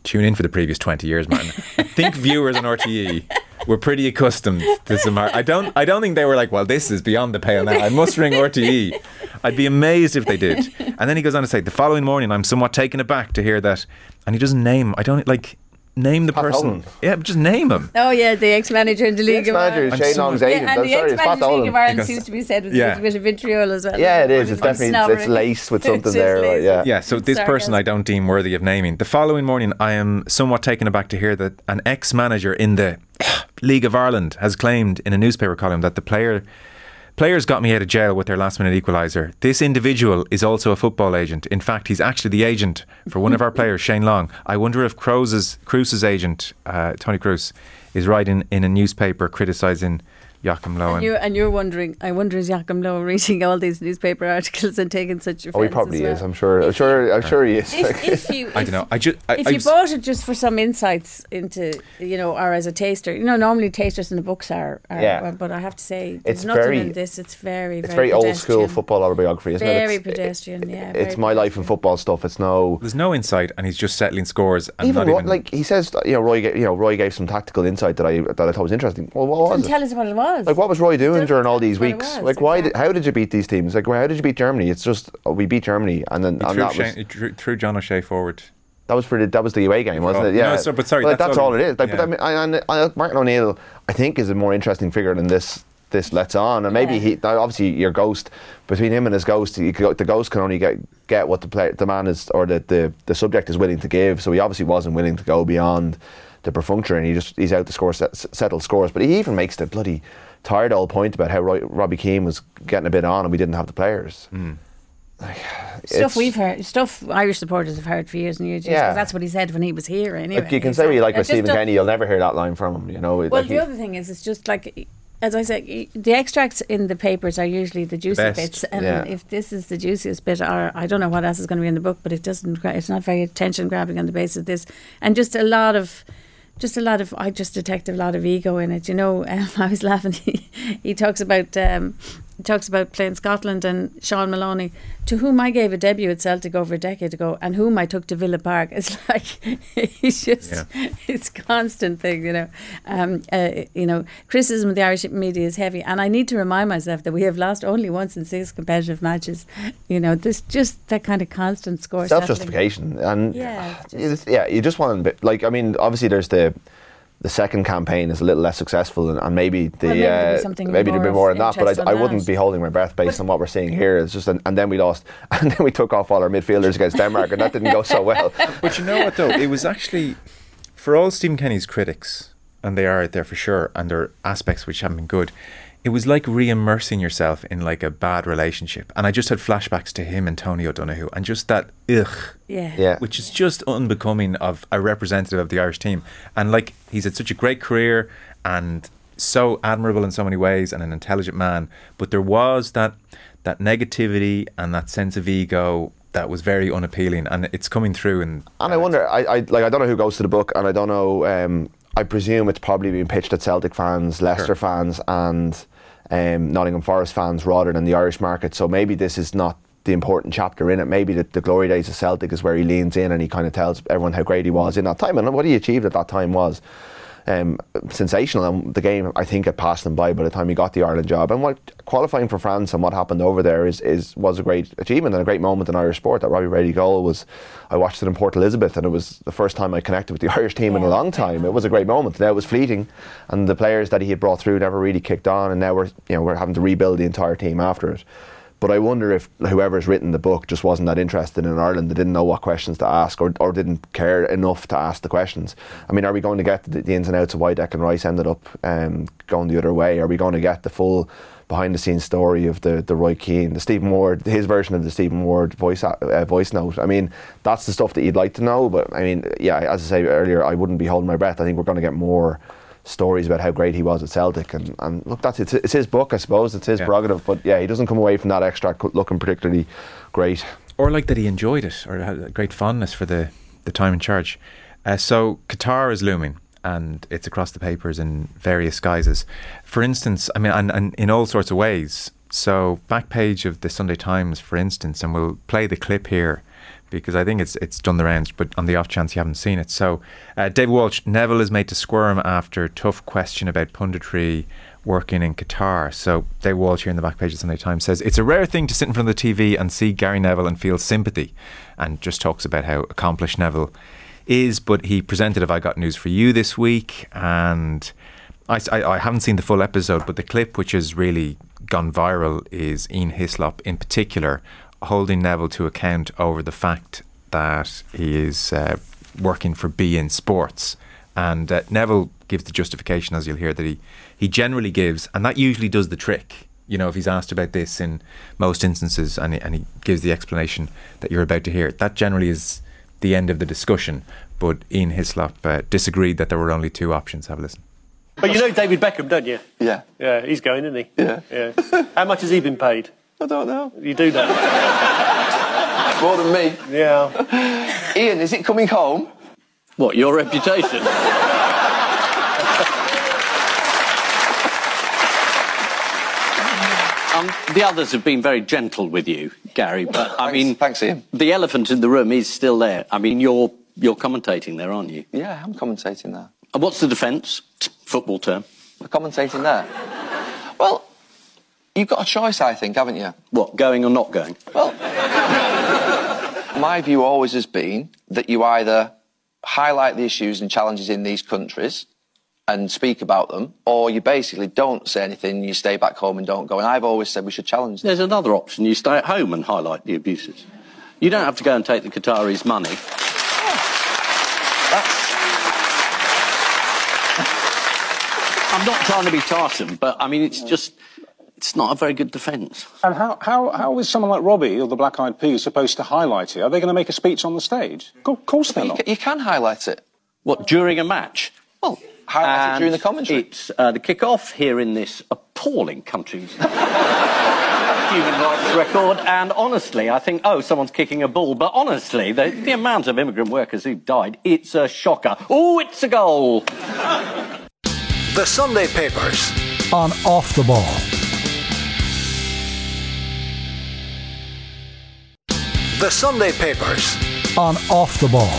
tune in for the previous 20 years, man. I [LAUGHS] think viewers on RTE were pretty accustomed to some. I don't. I don't think they were like, "Well, this is beyond the pale now. I must ring RTE." I'd be amazed if they did. And then he goes on to say, "The following morning, I'm somewhat taken aback to hear that." And he doesn't name. I don't like name the Pat person. Dolan. Yeah, just name him. Oh yeah, the ex-manager in the League of ex-manager Ireland. is Shane so- Long's Yeah, agent. and I'm the sorry, it's Pat ex-manager in the League of Ireland Because- seems to be said with Yeah. a bit of vitriol as well. Yeah, it is. It's definitely it's, it's laced with [LAUGHS] something there. just Right? Yeah. Yeah, so this person Sarcasm. I don't deem worthy of naming. The following morning, I am somewhat taken aback to hear that an ex manager in the [CLEARS THROAT] League of Ireland has claimed in a newspaper column that the player. Players got me out of jail with their last minute equaliser. This individual is also a football agent. In fact, he's actually the agent for one of our [LAUGHS] players, Shane Long. I wonder if Kroos's, Cruz's agent, uh, Toni Kroos, is writing in a newspaper criticising Joachim Löw. And you're, and you're wondering, I wonder is Joachim Löw reading all these newspaper [LAUGHS] articles and taking such offence Oh, he as probably well? is. I'm sure. I'm sure. I'm sure he is. If, if you, [LAUGHS] I don't know. I just. I, if I you was- bought it just for some insights into, you know, or as a taster, you know, normally tasters in the books are, are Yeah. well, but I have to say, there's It's nothing very- in this. It's very, it's very, very old school football autobiography, isn't Very it? It's, pedestrian, yeah. It's very my life in football stuff. It's no. there's no insight, and he's just settling scores. And Even, not Roy, even like he says, you know, Roy. You know, Roy gave some tactical insight that I that I thought was interesting. Well, what was it? tell us what it was. Like what was Roy doing Just during all these weeks? was, like why? Did, how did you beat these teams? Like how did you beat Germany? It's just oh, we beat Germany, and then he and threw, that Shane, he threw, threw John O'Shea forward. that was for the that was the away game, wasn't Oh, it? Yeah. no, so- but sorry, Like, that's that's, all all it- it is. Like, yeah. but I mean, I, and I, Martin O'Neill, I think, is a more interesting figure than this. This lets on, and maybe Yeah. he obviously your ghost between him and his ghost, he go- the ghost can only get get what the player, the man is, or the, the the subject is willing to give. So he obviously wasn't willing to go beyond the perfunctory, and he just he's out to score set, settle scores. But he even makes the bloody tired old point about how Roy, Robbie Keane was getting a bit on, and we didn't have the players. Hmm. Like, Stuff we've heard, stuff Irish supporters have heard for years and years. Yeah. Yeah. that's what he said when he was here. Anyway, Like you can say what you like I with just Stephen Kenny, you'll never hear that line from him. You know, Well, like the he- other thing is, it's just like, as I said, the extracts in the papers are usually the juicy best. bits, and Yeah. if this is the juiciest bit, or I don't know what else is going to be in the book, but it doesn't. It's not very attention grabbing on the basis of this, and just a lot of. Just a lot of, I just detect a lot of ego in it. You know, [LAUGHS] um, I was laughing. He, talks about, um, he talks about playing Scotland and Shaun Maloney, to whom I gave a debut at Celtic over a decade ago, and whom I took to Villa Park. It's [LAUGHS] like he's just, Yeah. it's constant thing, you know. Um, uh, you know, criticism of the Irish media is heavy, and I need to remind myself that we have lost only once in six competitive matches. You know, there's just that kind of constant score. Self justification, and Yeah, yeah, you just want to like I mean, obviously there's the the second campaign is a little less successful and, and maybe the Well, maybe there'll be uh, something maybe there'll be more more of in that, but I, I wouldn't that. be holding my breath based on what we're seeing here. It's just and, and then we lost [LAUGHS] and then we took off all our midfielders against Denmark and that didn't go so well. [LAUGHS] But you know what though? It was actually for all Stephen Kenny's critics, and they are out there for sure, and there are aspects which haven't been good. It was like re-immersing yourself in like a bad relationship, and I just had flashbacks to him and Tony O'Donoghue, and just that ugh, Yeah. Yeah. which is just unbecoming of a representative of the Irish team. And like he's had such a great career and so admirable in so many ways, and an intelligent man, but there was that that negativity and that sense of ego that was very unappealing, and it's coming through. And And I wonder, I, I like, I don't know who goes to the book, and I don't know. Um, I presume it's probably being pitched at Celtic fans, Leicester Sure. fans, and um, Nottingham Forest fans rather than the Irish market. So maybe this is not the important chapter in it. Maybe the, the glory days of Celtic is where he leans in and he kind of tells everyone how great he was in that time and what he achieved at that time was. Um, sensational, and the game I think had passed him by by the time he got the Ireland job. And what qualifying for France and what happened over there is, is was a great achievement and a great moment in Irish sport. That Robbie Brady goal was, I watched it in Port Elizabeth, and it was the first time I connected with the [LAUGHS] Irish team in a long time. It was a great moment. Now it was fleeting, and the players that he had brought through never really kicked on, and now we're you know we're having to rebuild the entire team after it. But I wonder if whoever's written the book just wasn't that interested in Ireland. They didn't know what questions to ask or, or didn't care enough to ask the questions. I mean, are we going to get the, the ins and outs of why Declan Rice ended up um, going the other way? Are we going to get the full behind the scenes story of the, the Roy Keane, the Stephen Ward, his version of the Stephen Ward voice uh, voice note? I mean, that's the stuff that you'd like to know. But I mean, yeah, as I say earlier, I wouldn't be holding my breath. I think we're going to get more stories about how great he was at Celtic. And, and look, that's it's, it's his book, I suppose. It's his Yeah. prerogative. But yeah, he doesn't come away from that extract looking particularly great. or like that he enjoyed it or had a great fondness for the, the time in charge. Uh, so Qatar is looming and it's across the papers in various guises. For instance, I mean, and, and in all sorts of ways. So back page of the Sunday Times, for instance, and we'll play the clip here because I think it's it's done the rounds, but on the off chance you haven't seen it. So uh, Dave Walsh, Neville is made to squirm after tough question about punditry working in Qatar. So Dave Walsh here in the back page of Sunday Times says it's a rare thing to sit in front of the TV and see Gary Neville and feel sympathy, and just talks about how accomplished Neville is. But he presented "Have I Got News for You" this week, and I, I, I haven't seen the full episode, but the clip which has really gone viral is Ian Hislop in particular holding Neville to account over the fact that he is uh, working for beIN Sports. And uh, Neville gives the justification, as you'll hear, that he, he generally gives, and that usually does the trick. You know, if he's asked about this in most instances and he, and he gives the explanation that you're about to hear, that generally is the end of the discussion. But Ian Hislop uh, disagreed that there were only two options. Have a listen. But you know David Beckham, don't you? Yeah. Yeah, he's going, isn't he? Yeah. Yeah. How much has he been paid? I don't know. You do that? More than me. Yeah. [LAUGHS] Ian, is it coming home? What, your reputation? [LAUGHS] um, the others have been very gentle with you, Gary, but I mean, thanks, Ian. the elephant in the room is still there. I mean, you're you're commentating there, aren't you? Yeah, I'm commentating there. And what's the defence? Football term. I'm commentating there. Well, you've got a choice, I think, haven't you? What, going or not going? Well, [LAUGHS] my view always has been that you either highlight the issues and challenges in these countries and speak about them, or you basically don't say anything, you stay back home and don't go. And I've always said we should challenge them. There's another option. You stay at home and highlight the abuses. You don't have to go and take the Qataris' money. [LAUGHS] I'm not trying to be tiresome, but I mean, it's just, it's not a very good defence. And how, how, how is someone like Robbie or the Black Eyed Peas supposed to highlight it? Are they going to make a speech on the stage? Of course they're You, not. ca- you can highlight it. What, during a match? Well, highlight it during the commentary. It's uh, the kick-off here in this appalling country's [LAUGHS] human rights record. And honestly, I think, oh, someone's kicking a ball. But honestly, the, the amount of immigrant workers who've died, it's a shocker. Oh, it's a goal. The Sunday Papers. On Off the Ball. The Sunday Papers. On Off the Ball.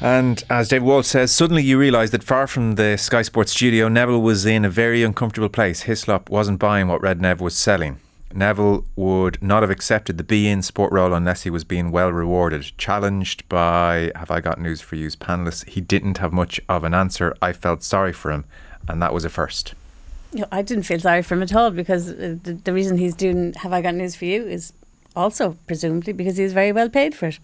And as David Walsh says, suddenly you realise that far from the Sky Sports studio, Neville was in a very uncomfortable place. Hislop wasn't buying what Red Nev was selling. Neville would not have accepted the beIN Sport role unless he was being well rewarded. Challenged by Have I Got News for You's panellists, he didn't have much of an answer. I felt sorry for him, and that was a first. You know, I didn't feel sorry for him at all because uh, the, the reason he's doing Have I Got News for You is also presumably because he's very well paid for it.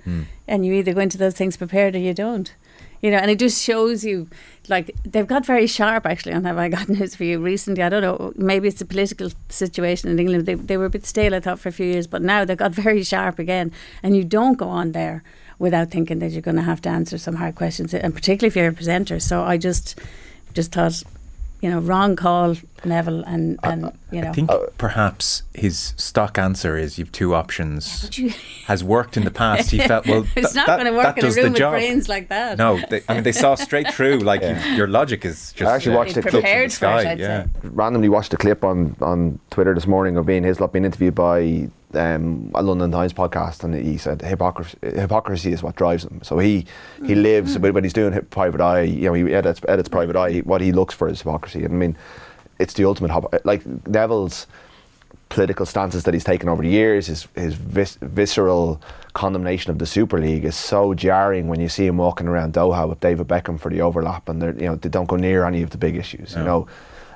And you either go into those things prepared or you don't. You know, and it just shows you, like, they've got very sharp actually on Have I Got [LAUGHS] News for You recently. I don't know, maybe it's the political situation in England. They, they were a bit stale, I thought, for a few years, but now they've got [LAUGHS] very sharp again. And you don't go on there without thinking that you're going to have to answer some hard questions, and particularly if you're a presenter. So I just, just thought, you know, wrong call, Neville, and, and you know. I think perhaps his stock answer is you've two options. but you- [LAUGHS] Has worked in the past. He felt well. [LAUGHS] it's th- not going to work that in a does the room with job. brains like that. No, they, I mean they saw straight through. Like you, your logic is just. I actually uh, watched the He'd clip. prepared the for it, sky, yeah. say. randomly watched a clip on, on Twitter this morning of Ian Hislop being interviewed by um, a London Times podcast, and he said hypocrisy, hypocrisy is what drives him. So he he Mm. lives when when he's doing private eye. You know, he edits edits private eye. What he looks for is hypocrisy. And I mean, it's the ultimate. Hop- like Neville's political stances that he's taken over the years, his his vis- visceral condemnation of the Super League is so jarring when you see him walking around Doha with David Beckham for the overlap, and they're you know they don't go near any of the big issues. You know,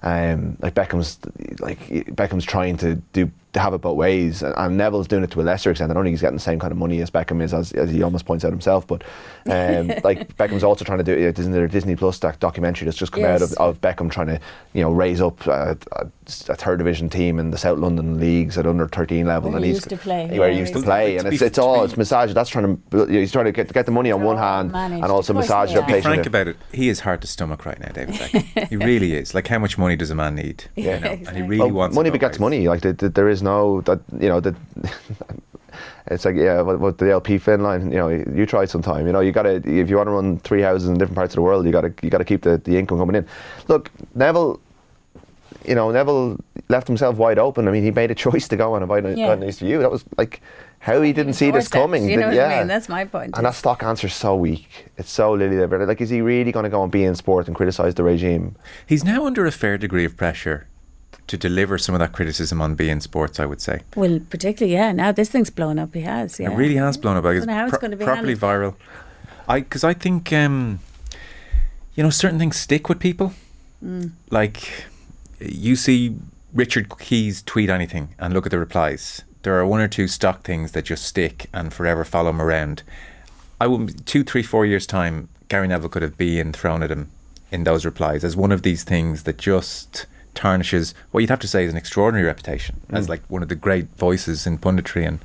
um, like Beckham's like Beckham's trying to do to have it both ways, and, and Neville's doing it to a lesser extent. I don't think he's getting the same kind of money as Beckham is, as, as he almost points out himself. But um, [LAUGHS] like Beckham's also trying to do it. Isn't there a Disney Plus doc- documentary that's just come out of, of Beckham trying to you know raise up a, a, a third division team in the South London leagues at under 13 level, Where and he he's used to play, where he yeah, used to play, and it's, it's all it's massage. That's trying to he's trying to get get the money on one hand managed. and also massage they the. Be patient. frank about it. He is hard to stomach right now, David Beckham. he really is. Like, how much money does a man need? You Yeah, know? And he really Well, wants money it begets ways. money. Like the, the, there is no that you know that. [LAUGHS] It's like yeah, what, what the LP Finn line. You know, you try sometime. You know, you gotta if you want to run three houses in different parts of the world, you gotta you gotta keep the, the income coming in. Look, Neville. You know, Neville left himself wide open. I mean, he made a [LAUGHS] choice to go on and buy Yeah. news to you. That was like how he didn't see this Doorstep, coming. You know what yeah. I mean? That's my point. And that stock answer's so weak. It's so lily livered. Like, is he really going to go and beIN Sport and criticise the regime? He's now under a fair degree of pressure to deliver some of that criticism on beIN Sports. I would say well, particularly, yeah. Now this thing's blown up. He has. Yeah. it really has blown up. Don't know how it's pro- gonna be properly viral. I because I think um, you know certain things stick with people. Mm. Like you see Richard Keys tweet anything and look at the replies. There are one or two stock things that just stick and forever follow him around. I would two, three, four years time, Gary Neville could have been thrown at him in those replies as one of these things that just tarnishes what you'd have to say is an extraordinary reputation as Mm. like one of the great voices in punditry and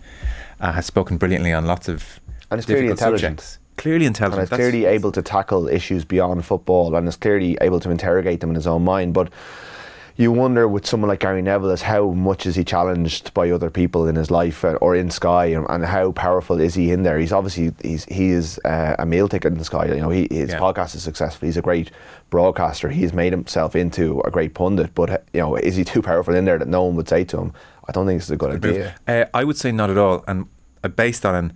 uh, has spoken brilliantly on lots of And it's clearly intelligent. subjects. clearly and intelligent. is That's- clearly able to tackle issues beyond football and is clearly able to interrogate them in his own mind. But you wonder with someone like Gary Neville is how much is he challenged by other people in his life uh, or in Sky and, and how powerful is he in there he's obviously he's he is uh, a meal ticket in Sky you know he, his Yeah. podcast is successful he's a great broadcaster he's made himself into a great pundit but you know is he too powerful in there that no one would say to him I don't think it's a good bit idea Uh, I would say not at all. And based on,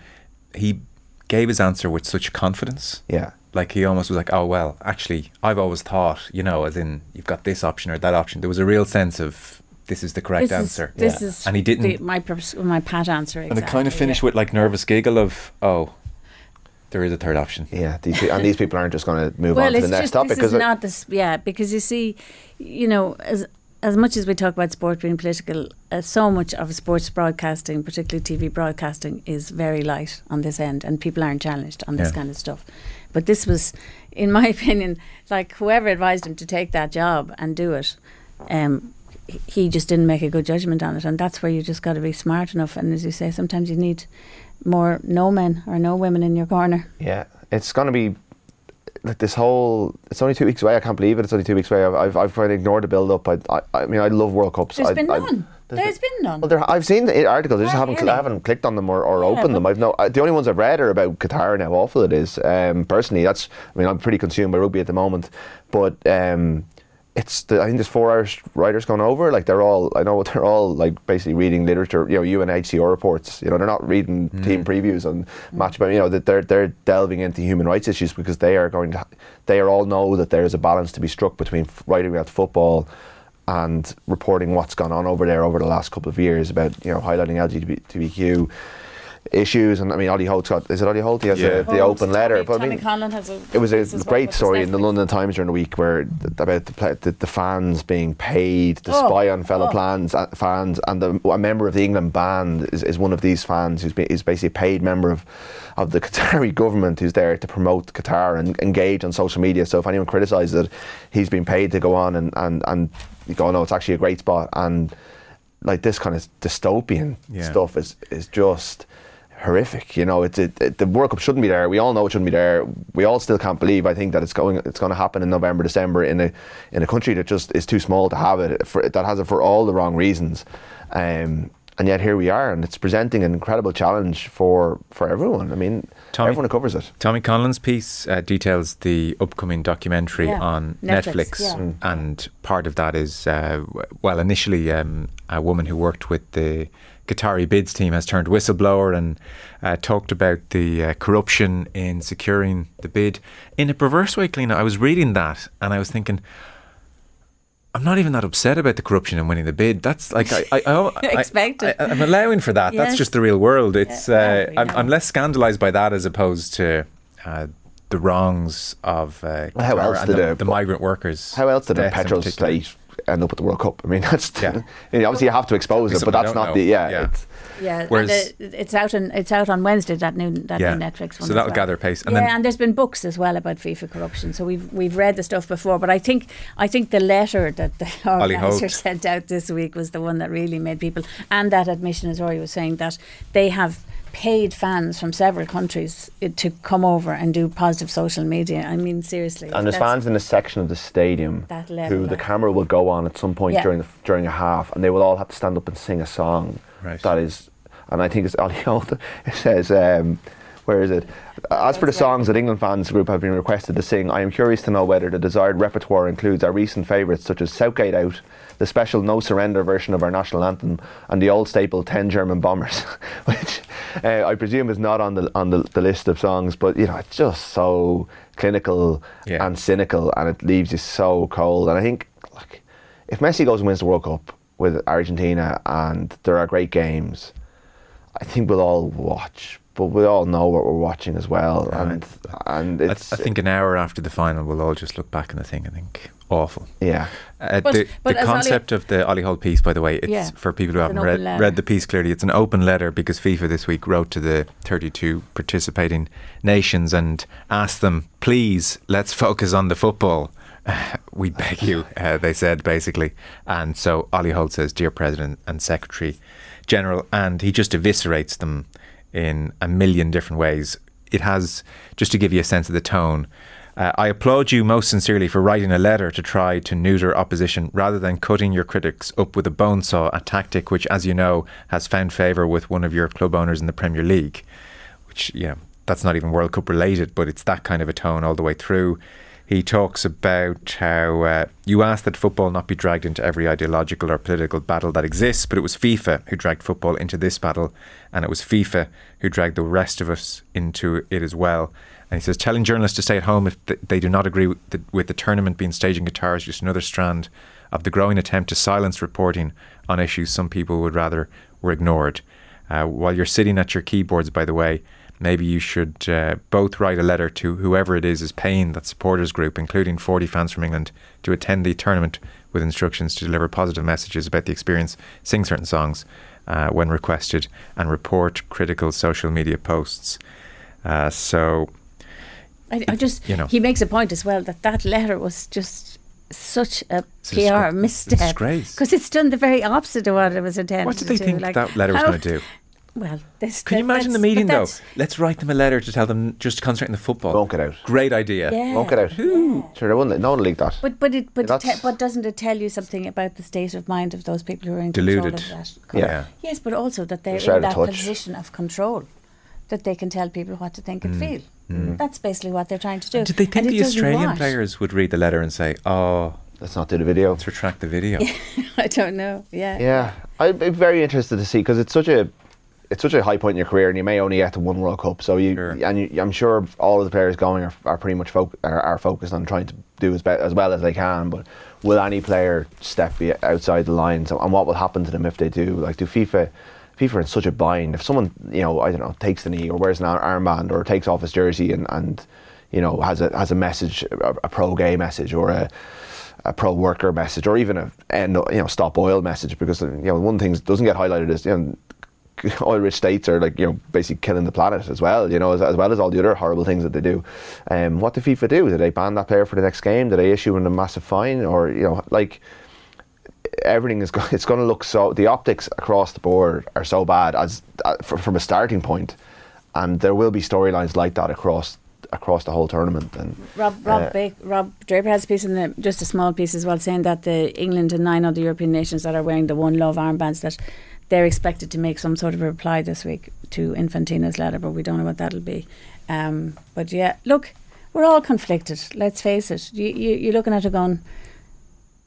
he gave his answer with such confidence. Yeah. Like he almost was like, oh, well, actually, I've always thought, you know, as in you've got this option or that option. There was a real sense of this is the correct this answer. Is, this is and he didn't. the, my my pat answer. and it kind of exactly, finished yeah. with like nervous giggle of, oh, there is a third option. yeah these, and these people aren't just going to move well, on to the next just topic this because is not this. Yeah, because you see, you know, as as much as we talk about sport being political, uh, so much of sports broadcasting, particularly TV broadcasting, is very light on this end, and people aren't challenged on this Yeah. kind of stuff. But this was, in my [LAUGHS] opinion, like whoever advised him to take that job and do it, um, he- he just didn't make a good judgment on it, and that's where you just got to be smart enough. And as you say, sometimes you need more no men or no women in your corner. Yeah, it's going to be like this whole. It's only two weeks away. I can't believe it. It's only two weeks away. I've I've, I've kind of ignored the build up. I, I I mean I love World Cups. There's I, been I- none. there's There's been none. Well, there, I've seen the articles. I just Oh, haven't. really? I haven't clicked on them or, or Yeah, opened them. I've no. I, the only ones I've read are about Qatar and how awful it is. Um, personally, that's. I mean, I'm pretty consumed by rugby at the moment, but um, it's. The, I think there's four Irish writers going over. Like they're all. I know they're all like basically reading literature. You know, UNHCR reports. You know, they're not reading mm. team previews and match. But you know that they're they're delving into human rights issues because they are going to. They are all know that there is a balance to be struck between writing about football and reporting what's gone on over there over the last couple of years about you know highlighting LGBTQ issues and I mean Ollie Holt's got is it Ollie Holt he has Yeah. the, the open letter but I mean has a. it was a great what- story in the London Times during the week where th- about the, the the fans being paid to Oh, spy on fellow oh. plans, uh, fans and the, a member of the England band is, is one of these fans who's be, is basically a paid member of of the [LAUGHS] Qatari government who's there to promote Qatar and engage on social media so if anyone criticises it he's been paid to go on and and, and you go no it's actually a great spot and like this kind of dystopian Yeah. stuff is is just horrific. You know, it's it, it, the World Cup shouldn't be there. We all know it shouldn't be there. We all still can't believe. I think that it's going it's going to happen in November, December in a in a country that just is too small to have it. For, that has it for all the wrong reasons. Um, and yet here we are, and it's presenting an incredible challenge for for everyone. I mean, Tommy- everyone covers it. Tommy Conlon's piece uh, details the upcoming documentary Yeah, on Netflix, Netflix, yeah. Mm. and part of that is uh, well, initially um, a woman who worked with the Qatari bids team has turned whistleblower and uh, talked about the uh, corruption in securing the bid in a perverse way. Clean, I was reading that and I was thinking. I'm not even that upset about the corruption and winning the bid. That's like I, I, I, I [LAUGHS] Expected. I, am allowing for that. That's just the real world. It's Yeah, uh, I'm. I'm less scandalised by that as opposed to uh, the wrongs of uh, Well, how else did the, a- the migrant workers. How else did a deaths in petrol particular. state end up at the World Cup? I mean, [LAUGHS] that's Yeah. you know, obviously you have to expose it, but that's don't know. the yeah. Yeah. It's, Yeah, and Whereas- it's out on it's out on Wednesday that new that Yeah. new Netflix one. So that'll well. gather pace. And yeah, then- and there's been books as well about FIFA corruption. So we've we've read the stuff before, but I think I think the letter that the [LAUGHS] Ollie organizer sent out this week was the one that really made people. And that admission, as Rory was saying, that they have paid fans from several countries uh, to come over and do positive social media. I mean, seriously. And there's fans in a section of the stadium That level, who the camera will go on at some point Yeah. during the, during a half, and they will all have to stand up and sing a song. Right. That is, and I think it's Ollie Holt. [LAUGHS] It says, um, where is it? As for the songs that England fans group have been requested to sing, I am curious to know whether the desired repertoire includes our recent favourites such as Southgate Out, the special No Surrender version of our national anthem, and the old staple Ten German Bombers, [LAUGHS] which uh, I presume is not on the on the, the list of songs. But you know, it's just so clinical Yeah. and cynical, and it leaves you so cold. And I think, like, if Messi goes and wins the World Cup with Argentina, and there are great games, I think we'll all watch. But we all know what we're watching as well, Yeah, and and I, it's I think an hour after the final, we'll all just look back on the thing and think awful. yeah. Uh, But- the but the concept of the Ollie Holt piece, by the way, it's Yeah, for people who haven't read, read the piece clearly. It's an open letter because FIFA this week wrote to the 32 participating nations and asked them, please, let's focus on the football. [LAUGHS] we beg you, [LAUGHS] uh, they said basically. And so Ollie Holt says, Dear President and Secretary General, and he just eviscerates them in a million different ways. it has just to give you a sense of the tone. Uh, I applaud you most sincerely for writing a letter to try to neuter opposition rather than cutting your critics up with a bone saw, a tactic which, as you know, has found favour with one of your club owners in the Premier League. Which, yeah, that's not even World Cup related, but it's that kind of a tone all the way through. He talks about how uh, you asked that football not be dragged into every ideological or political battle that exists, but it was FIFA who dragged football into this battle, and it was FIFA who dragged the rest of us into it as well. And he says, telling journalists to stay at home if th- they do not agree with the, with the tournament being staged in Qatar is just another strand of the growing attempt to silence reporting on issues some people would rather were ignored. Uh, while you're sitting at your keyboards, by the way, maybe you should uh, both write a letter to whoever it is is paying that supporters group, including 40 fans from England, to attend the tournament with instructions to deliver positive messages about the experience, sing certain songs uh, when requested, and report critical social media posts. Uh, so I, I just you know. he makes a point as well that that letter was just such a It's a PR disgra- misstep because it's done the very opposite of what it was intended. What did they to think. Like, that letter was going to do? Well, this, Can you imagine the meeting though? Let's write them a letter to tell them just to concentrate on the football. Won't get out. Great idea. Yeah. Won't get out. Sure, they wouldn't. No one leaked that. But but it but, te- but doesn't it tell you something about the state of mind of those people who are in Deluded. control of that? Yeah. Yes, but also that they're They're in that position of control, that they can tell people what to think and Mm. feel. Mm. That's basically what they're trying to do. Did they think And the Australian players would read the letter and say, "Oh, let's not do the video. Let's retract the video." [LAUGHS] I don't know. Yeah. Yeah, I'd be very interested to see because it's such a it's such a high point in your career, and you may only get to one World Cup. So you and you, I'm sure all of the players going are, are pretty much foc- are, are focused on trying to do as, be- as well as they can. But will any player step be outside the lines, and what will happen to them if they do? Like, do FIFA? FIFA are in such a bind. If someone, you know, I don't know, takes the knee or wears an armband or takes off his jersey and, and you know has a has a message, a, a pro gay message or a a pro worker message or even a end, you know stop oil message because you know one thing that doesn't get highlighted is you know [LAUGHS] oil rich states are like you know basically killing the planet as well you know as, as well as all the other horrible things that they do. Um, what do FIFA do? Do they ban that player for the next game? Do they issue him a massive fine or you know like everything is go- it's going to look so the optics across the board are so bad as uh, fr- from a starting point and there will be storylines like that across across the whole tournament and Rob Rob, uh, Ba- Rob Draper has a piece in the just a small piece as well, saying that the England and nine other European nations that are wearing the One Love armbands that they're expected to make some sort of a reply this week to Infantino's letter, but we don't know what that'll be. Um, but yeah, look, we're all conflicted. Let's face it. You, you you're looking at a going,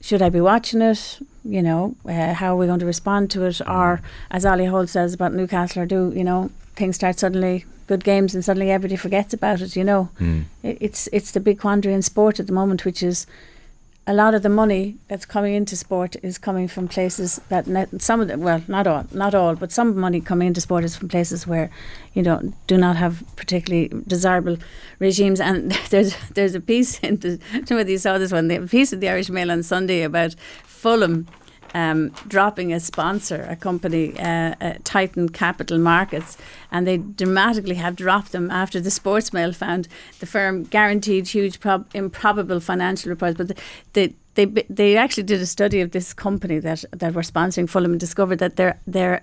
should I be watching it? You know, uh, how are we going to respond to it? Or as Ollie Holt says about Newcastle, or do you know things start suddenly good games and suddenly everybody forgets about it? You know, Mm. it, it's it's the big quandary in sport at the moment, which is a lot of the money that's coming into sport is coming from places that some of them well not all not all but some money coming into sport is from places where you know do not have particularly desirable regimes. And [LAUGHS] there's there's a piece in the [LAUGHS] you saw this one the piece of the Irish Mail on Sunday about Fulham um, dropping a sponsor, a company, uh, uh, Titan Capital Markets, and they dramatically have dropped them after the Sports Mail found the firm guaranteed huge, prob- improbable financial reports. But they, they, they actually did a study of this company that, that were sponsoring Fulham and discovered that their their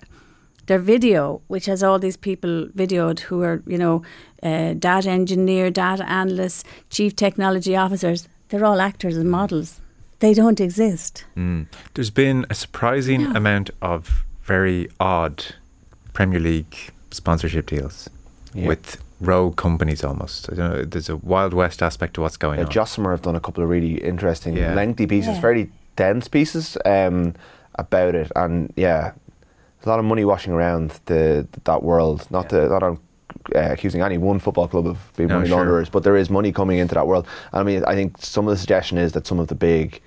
their video, which has all these people videoed who are, you know, uh, data engineer, data analysts, chief technology officers, they're all actors and models. They don't exist. Mm. There's been a surprising No. amount of very odd Premier League sponsorship deals Yeah. with rogue companies almost. I know, there's a Wild West aspect to what's going Yeah, on. Josimar have done a couple of really interesting, Yeah. lengthy pieces, Yeah. very dense pieces um, about it, and yeah, there's a lot of money washing around the that world. Not to, not on uh, accusing any one football club of being No, money sure. launderers, but there is money coming into that world. I mean, I think some of the suggestion is that some of the big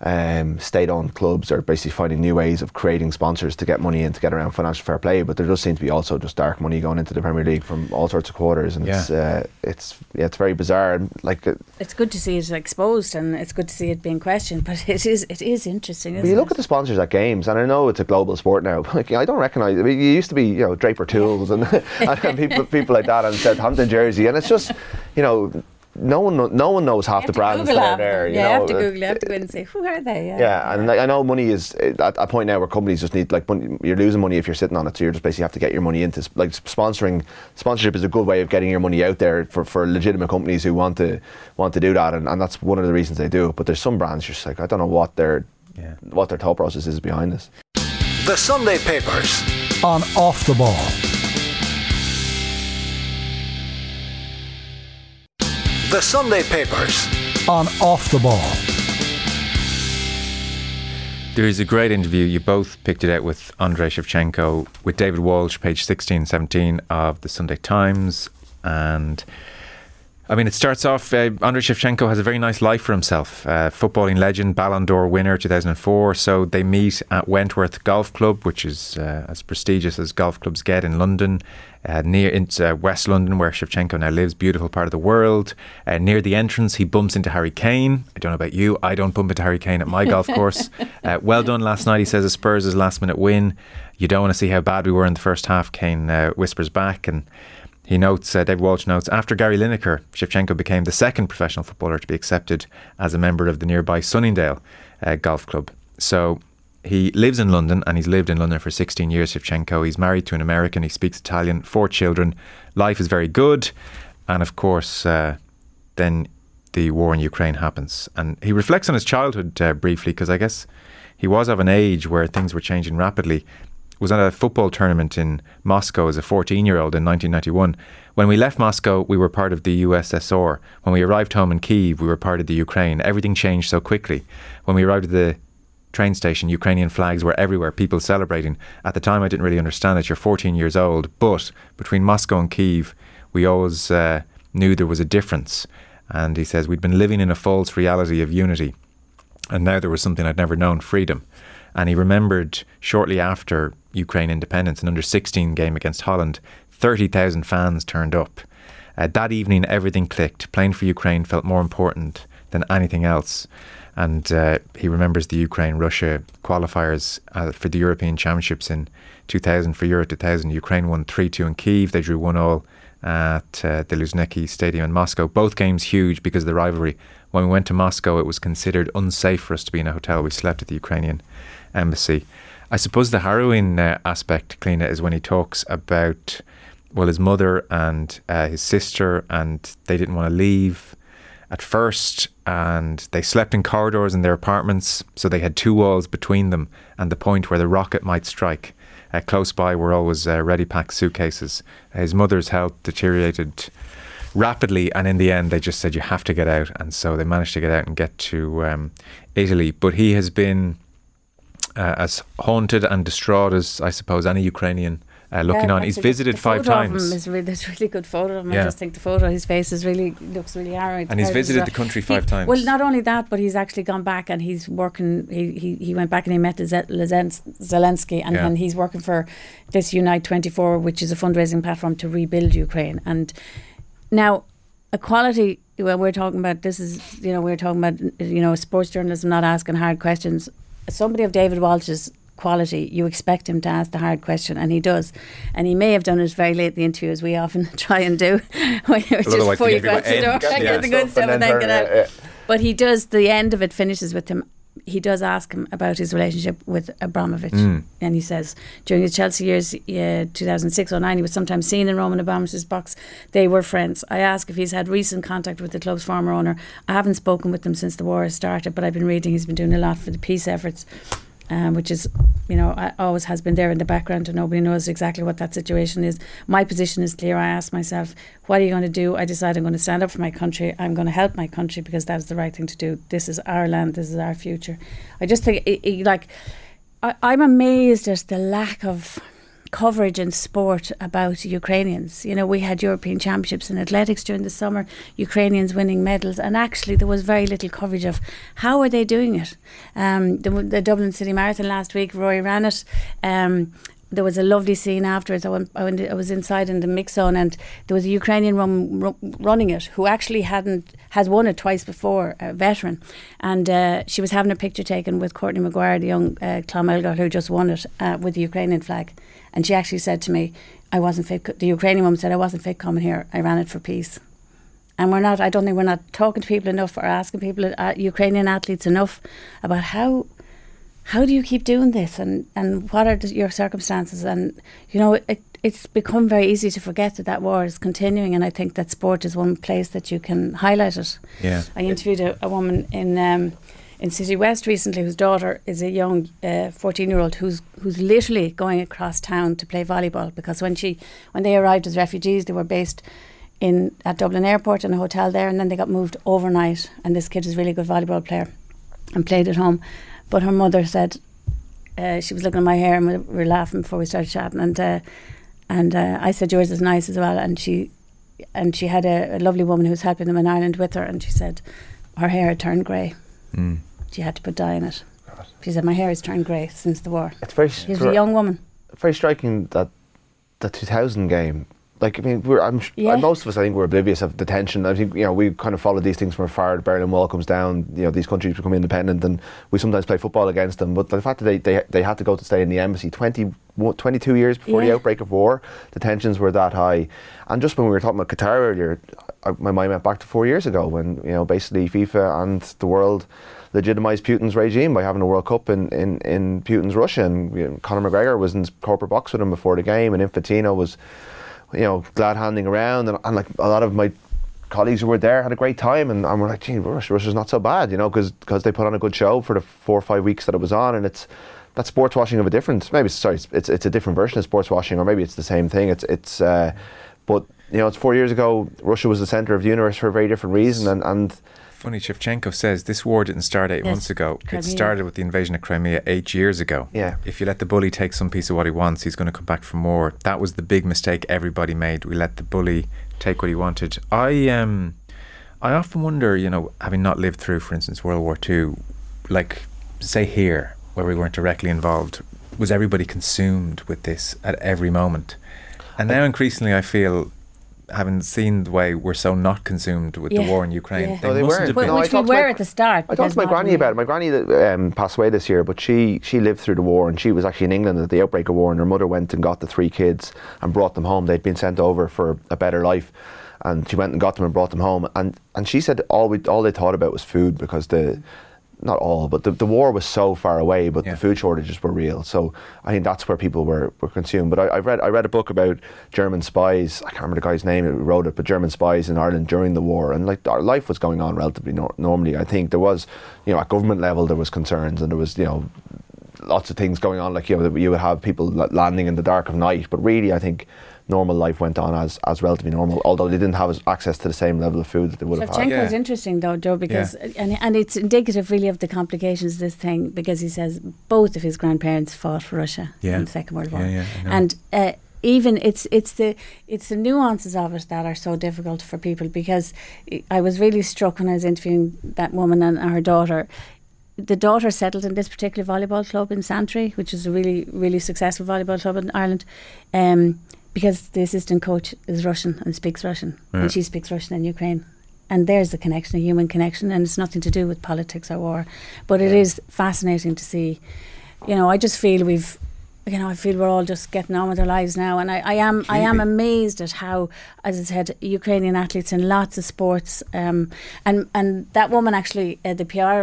um, state-owned clubs are basically finding new ways of creating sponsors to get money in to get around financial fair play. But there does seem to be also just dark money going into the Premier League from all sorts of quarters, and it's uh, it's yeah, it's very bizarre. Like uh, It's good to see it exposed and it's good to see it being questioned, but it is it is interesting, But isn't you look it? at the sponsors at games, and I know it's a global sport now. [LAUGHS] But like, I don't recognise. I mean, you used to be, you know, Draper Tools and, [LAUGHS] and people, people like that, and Southampton jersey, and it's just, you know, no one, no one knows half the brands Google that are half of them. there. You yeah, know, you have to Google. You have to go and say, who are they? Yeah. Yeah, and like, I know money is at at a point now where companies just need like money, you're losing money if you're sitting on it. So you're just basically have to get your money into like sponsoring. Sponsorship is a good way of getting your money out there for, for legitimate companies who want to want to do that, and, and that's one of the reasons they do it. But there's some brands you're just like I don't know what their what their thought process is behind this. The Sunday Papers. On Off the Ball. The Sunday Papers. On Off the Ball. There is a great interview. You both picked it out with Andrei Shevchenko, with David Walsh, page 16, 17 of the Sunday Times. And I mean, it starts off. Uh, Andrei Shevchenko has a very nice life for himself. Uh, footballing legend, Ballon d'Or winner, 2004. So they meet at Wentworth Golf Club, which is uh, as prestigious as golf clubs get in London, uh, near into uh, West London, where Shevchenko now lives. Beautiful part of the world. Uh, near the entrance, he bumps into Harry Kane. I don't know about you. I don't bump into Harry Kane at my golf [LAUGHS] course. Uh, well done last night, he says. A Spurs' last minute win. You don't want to see how bad we were in the first half. Kane uh, whispers back and. He notes, uh, David Walsh notes, after Gary Lineker, Shevchenko became the second professional footballer to be accepted as a member of the nearby Sunningdale uh, Golf Club. So he lives in London and he's lived in London for 16 years, Shevchenko. He's married to an American, he speaks Italian, four children. Life is very good. And of course, uh, then the war in Ukraine happens. And he reflects on his childhood uh, briefly because I guess he was of an age where things were changing rapidly was at a football tournament in Moscow as a 14 year old in 1991. When we left Moscow, we were part of the USSR. When we arrived home in Kiev, we were part of the Ukraine. Everything changed so quickly. When we arrived at the train station, Ukrainian flags were everywhere, people celebrating. At the time, I didn't really understand it. You're 14 years old, but between Moscow and Kiev, we always uh, knew there was a difference. And he says, We'd been living in a false reality of unity. And now there was something I'd never known freedom. And he remembered shortly after Ukraine independence, an under 16 game against Holland, 30,000 fans turned up. Uh, that evening, everything clicked. Playing for Ukraine felt more important than anything else. And uh, he remembers the Ukraine Russia qualifiers uh, for the European Championships in 2000 for Euro 2000. Ukraine won 3 2 in Kiev. They drew 1 all at uh, the Luzhniki Stadium in Moscow. Both games huge because of the rivalry. When we went to Moscow, it was considered unsafe for us to be in a hotel. We slept at the Ukrainian embassy. I suppose the harrowing uh, aspect, Cliona, is when he talks about, well, his mother and uh, his sister, and they didn't want to leave at first, and they slept in corridors in their apartments, so they had two walls between them and the point where the rocket might strike. Uh, close by were always uh, ready packed suitcases. His mother's health deteriorated rapidly, and in the end, they just said, You have to get out. And so they managed to get out and get to um, Italy. But he has been uh, as haunted and distraught as, I suppose, any Ukrainian uh, looking Yeah, on. He's visited the five of times. is really, [LAUGHS] there's really good photo of him. Yeah. I just think the photo of his face is really looks really harrowing. And he's visited does the country he- five times. Well, not only that, but he's actually gone back and he's working. He he, he went back and he met Ze- Zelensky, and Yeah. then he's working for this United24, which is a fundraising platform to rebuild Ukraine. And now, equality. When we're talking about this is you know we're talking about you know sports journalism, not asking hard questions. Somebody of David Walsh's quality, you expect him to ask the hard question, and he does. And he may have done it very late in the interview, as we often [LAUGHS] try and do, [LAUGHS] just before you go out the door, get the good Stuff and and then then get out. But he does. The end of it finishes with him. He does ask him about his relationship with Abramovich, Mm. and he says during his Chelsea years, uh, 2006 or 9, he was sometimes seen in Roman Abramovich's box. They were friends. I ask if he's had recent contact with the club's former owner. I haven't spoken with him since the war has started, but I've been reading he's been doing a lot for the peace efforts um, which is, you know, always has been there in the background and nobody knows exactly what that situation is. My position is clear. I ask myself, what are you going to do? I decide I'm going to stand up for my country. I'm going to help my country because that's the right thing to do. This is our land. This is our future. I just think, it, it, like, I, I'm amazed at the lack of coverage in sport about Ukrainians. You know, we had European Championships in athletics during the summer, Ukrainians winning medals, and actually there was very little coverage of how are they doing it. Um, the, the Dublin City Marathon last week, Roy ran it. Um, there was a lovely scene afterwards. I, went, I, went, I was inside in the mix zone, and there was a Ukrainian run, ru- running it who actually hadn't has won it twice before, a veteran, and uh, she was having a picture taken with Courtney McGuire, the young uh, Clonmel who just won it uh, with the Ukrainian flag, and she actually said to me, "I wasn't fit." The Ukrainian woman said, "I wasn't fit coming here. I ran it for peace." and we're not. I don't think we're not talking to people enough or asking people, uh, Ukrainian athletes, enough about how how do you keep doing this and and what are the, your circumstances and you know it, it's become very easy to forget that that war is continuing and I think that sport is one place that you can highlight it. Yeah. I interviewed a, a woman in um, in City West recently whose daughter is a young fourteen year old who's who's literally going across town to play volleyball because when she when they arrived as refugees they were based in at Dublin Airport in a hotel there and then they got moved overnight and this kid is a really good volleyball player and played at home but her mother said uh, she was looking at my hair and we were laughing before we started chatting and uh, and uh, I said yours is nice as well and she and she had a, a, lovely woman who was helping them in Ireland with her and she said her hair had turned grey mm. She had to put dye in it she said my hair has turned grey since the war it's very she's a young woman very striking that the 2000 game like I mean, we're I'm yeah. most of us I think we're oblivious of the tension. I think you know we kind of follow these things from afar. The Berlin Wall comes down. You know these countries become independent, and we sometimes play football against them. But the fact that they they, they had to go to stay in the embassy 20, 22 years before yeah. the outbreak of war, the tensions were that high. And just when we were talking about Qatar earlier, I, my mind went back to four years ago when you know basically FIFA and the world legitimised Putin's regime by having a World Cup in, in, in Putin's Russia. And you know, Conor McGregor was in corporate box with him before the game, and Infantino was you know, glad handing around, and, and like a lot of my colleagues who were there had a great time, and, and we're like, gee, Russia, Russia's not so bad, you know, because they put on a good show for the four or five weeks that it was on, and it's that sports washing of a different, maybe sorry, it's, it's, it's a different version of sports washing, or maybe it's the same thing. It's it's, uh, but you know, it's four years ago. Russia was the center of the universe for a very different reason, and and funny, Shevchenko says this war didn't start eight yes. months ago. Crimea. It started with the invasion of Crimea eight years ago. Yeah. If you let the bully take some piece of what he wants, he's going to come back for more. That was the big mistake everybody made. We let the bully take what he wanted. I um, I often wonder, you know, having not lived through, for instance, World War Two, like say here where we weren't directly involved, was everybody consumed with this at every moment? And now increasingly, I feel having seen the way we're so not consumed with yeah. the war in Ukraine. Yeah. They no, they weren't. Well, no, which we were my, at the start. I talked to my granny about it. My granny um, passed away this year, but she she lived through the war and she was actually in England at the outbreak of war. And her mother went and got the three kids and brought them home. They'd been sent over for a better life, and she went and got them and brought them home. And and she said all we all they thought about was food because the not all, but the, the war was so far away, but yeah. the food shortages were real. So I think that's where people were, were consumed. But I, I, read I read a book about German spies. I can't remember the guy's name who wrote it, but German spies in Ireland during the war, and like our life was going on relatively nor- normally. I think there was, you know, at government level there was concerns, and there was, you know, lots of things going on. Like you know, you would have people landing in the dark of night, but really, I think normal life went on as, as relatively normal, although they didn't have access to the same level of food that they would have had. Shevchenko is interesting though, Joe, because yeah. and and it's indicative really of the complications of this thing because he says both of his grandparents fought for Russia yeah. in the Second World War, yeah, and. Uh, even it's it's the it's the nuances of it that are so difficult for people because I was really struck when I was interviewing that woman and her daughter the daughter settled in this particular volleyball club in Santry, which is a really, really successful volleyball club in Ireland. Um, because the assistant coach is Russian and speaks Russian, yeah. and she speaks Russian in Ukraine. And there's a connection, a human connection, and it's nothing to do with politics or war. But it is fascinating to see. You know, I just feel we've you know, I feel we're all just getting on with our lives now, and I, I am Completely. I am amazed at how, as I said, Ukrainian athletes in lots of sports, um, and and that woman actually, uh, the PR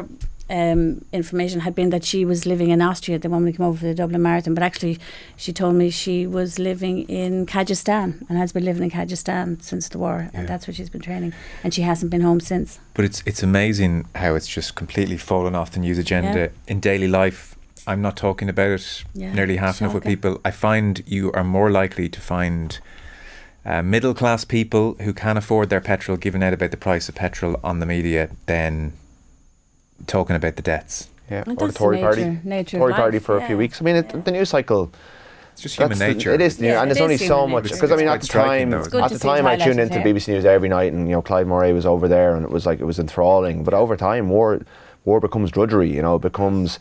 um, information had been that she was living in Austria the moment we came over for the Dublin Marathon, but actually she told me she was living in Kyrgyzstan and has been living in Kyrgyzstan since the war, yeah. and that's where she's been training, and she hasn't been home since. But it's it's amazing how it's just completely fallen off the news agenda yeah. in daily life. I'm not talking about it yeah. nearly half enough with people. I find you are more likely to find. Uh, middle class people who can afford their petrol giving out about the price of petrol on the media than talking about the deaths. Yeah, or the Tory nature, party. Nature Tory party for yeah. a few weeks. I mean, it, yeah. the news cycle. It's just human nature. The, it is, yeah, and there's only so much because I mean, at the time, at the time, I tuned into BBC News every night, and you know, Clive Myrie was over there, and it was like it was enthralling. But over time, war, war becomes drudgery. You know, it becomes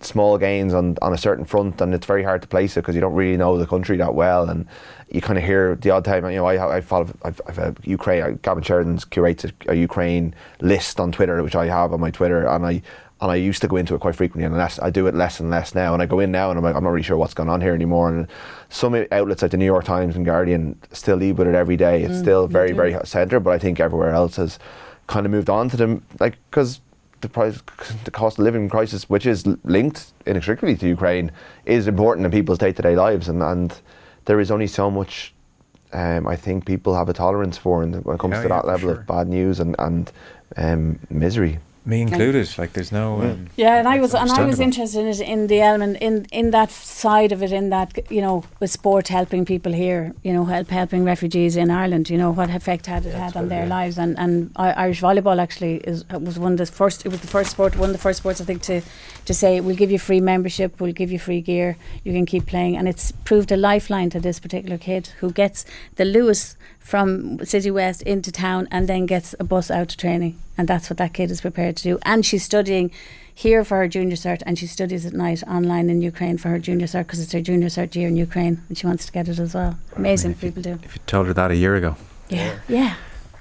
small gains on, on a certain front, and it's very hard to place it because you don't really know the country that well, and you kind of hear the odd time. You know, I, I follow, I've, I've a Ukraine. Gavin Sheridan curates a, a, Ukraine list on Twitter, which I have on my Twitter, and I and I used to go into it quite frequently, and less I do it less and less now. And I go in now, and I'm like, I'm not really sure what's going on here anymore. And some outlets like the New York Times and Guardian still lead with it every day. It's Mm, still very, very centre, but I think everywhere else has kind of moved on to them, like because the price, the cost of living crisis, which is linked inextricably to Ukraine, is important in people's day-to-day lives, and and there is only so much. Um, I think people have a tolerance for, and when it comes Oh, to yeah, that level sure. of bad news and and um, misery. Me included. Like there's no. Um, Yeah, and I was and I was interested in it in the element in in that side of it, in that you know, with sport helping people here, you know, help helping refugees in Ireland, you know, what effect had it had on their lives, and and Irish volleyball actually is was one of the first. It was the first sport, one of the first sports I think to to say we'll give you free membership, we'll give you free gear, you can keep playing, and it's proved a lifeline to this particular kid who gets the Luas from City West into town and then gets a bus out to training. And that's what that kid is prepared to do. And she's studying here for her junior cert and she studies at night online in Ukraine for her junior cert because it's her junior cert year in Ukraine and she wants to get it as well. Amazing people do. If you told her that a year ago. Yeah. Yeah.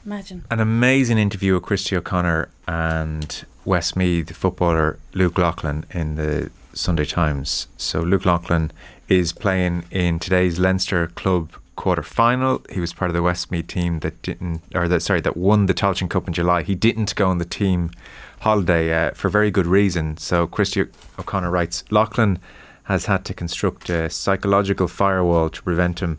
Imagine. An amazing interview with Christy O'Connor and Westmeath footballer Luke Loughlin in the Sunday Times. So Luke Loughlin is playing in today's Leinster club quarter final. He was part of the Westmeath team that didn't, or that sorry, that won the Tailteann Cup in July. He didn't go on the team holiday uh, for very good reason. So Christy O'Connor writes, Loughlin has had to construct a psychological firewall to prevent him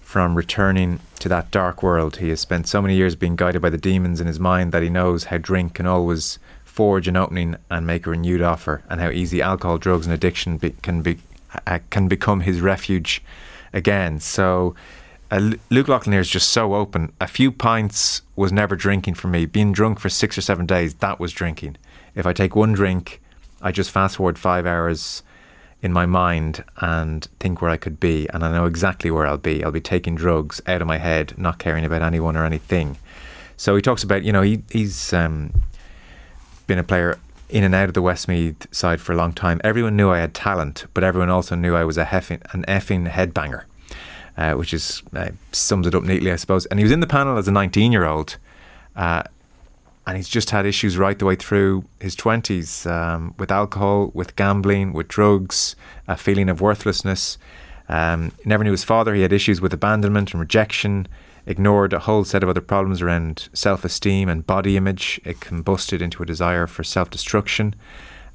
from returning to that dark world. He has spent so many years being guided by the demons in his mind that he knows how drink can always forge an opening and make a renewed offer, and how easy alcohol, drugs, and addiction be, can be uh, can become his refuge again. So. Uh, Luke Loughlin here is just so open. A few pints was never drinking for me. Being drunk for six or seven days, that was drinking. If I take one drink, I just fast forward five hours in my mind and think where I could be, and I know exactly where I'll be. I'll be taking drugs out of my head, not caring about anyone or anything. So he talks about, you know, he, he's um, been a player in and out of the Westmeath side for a long time. Everyone knew I had talent, but everyone also knew I was a heffing, an effing headbanger, uh, which is uh, sums it up neatly, I suppose. And he was in the panel as a 19 year old. Uh, and he's just had issues right the way through his 20s um, with alcohol, with gambling, with drugs, a feeling of worthlessness. Um, never knew his father. He had issues with abandonment and rejection, ignored a whole set of other problems around self esteem and body image. It combusted into a desire for self destruction.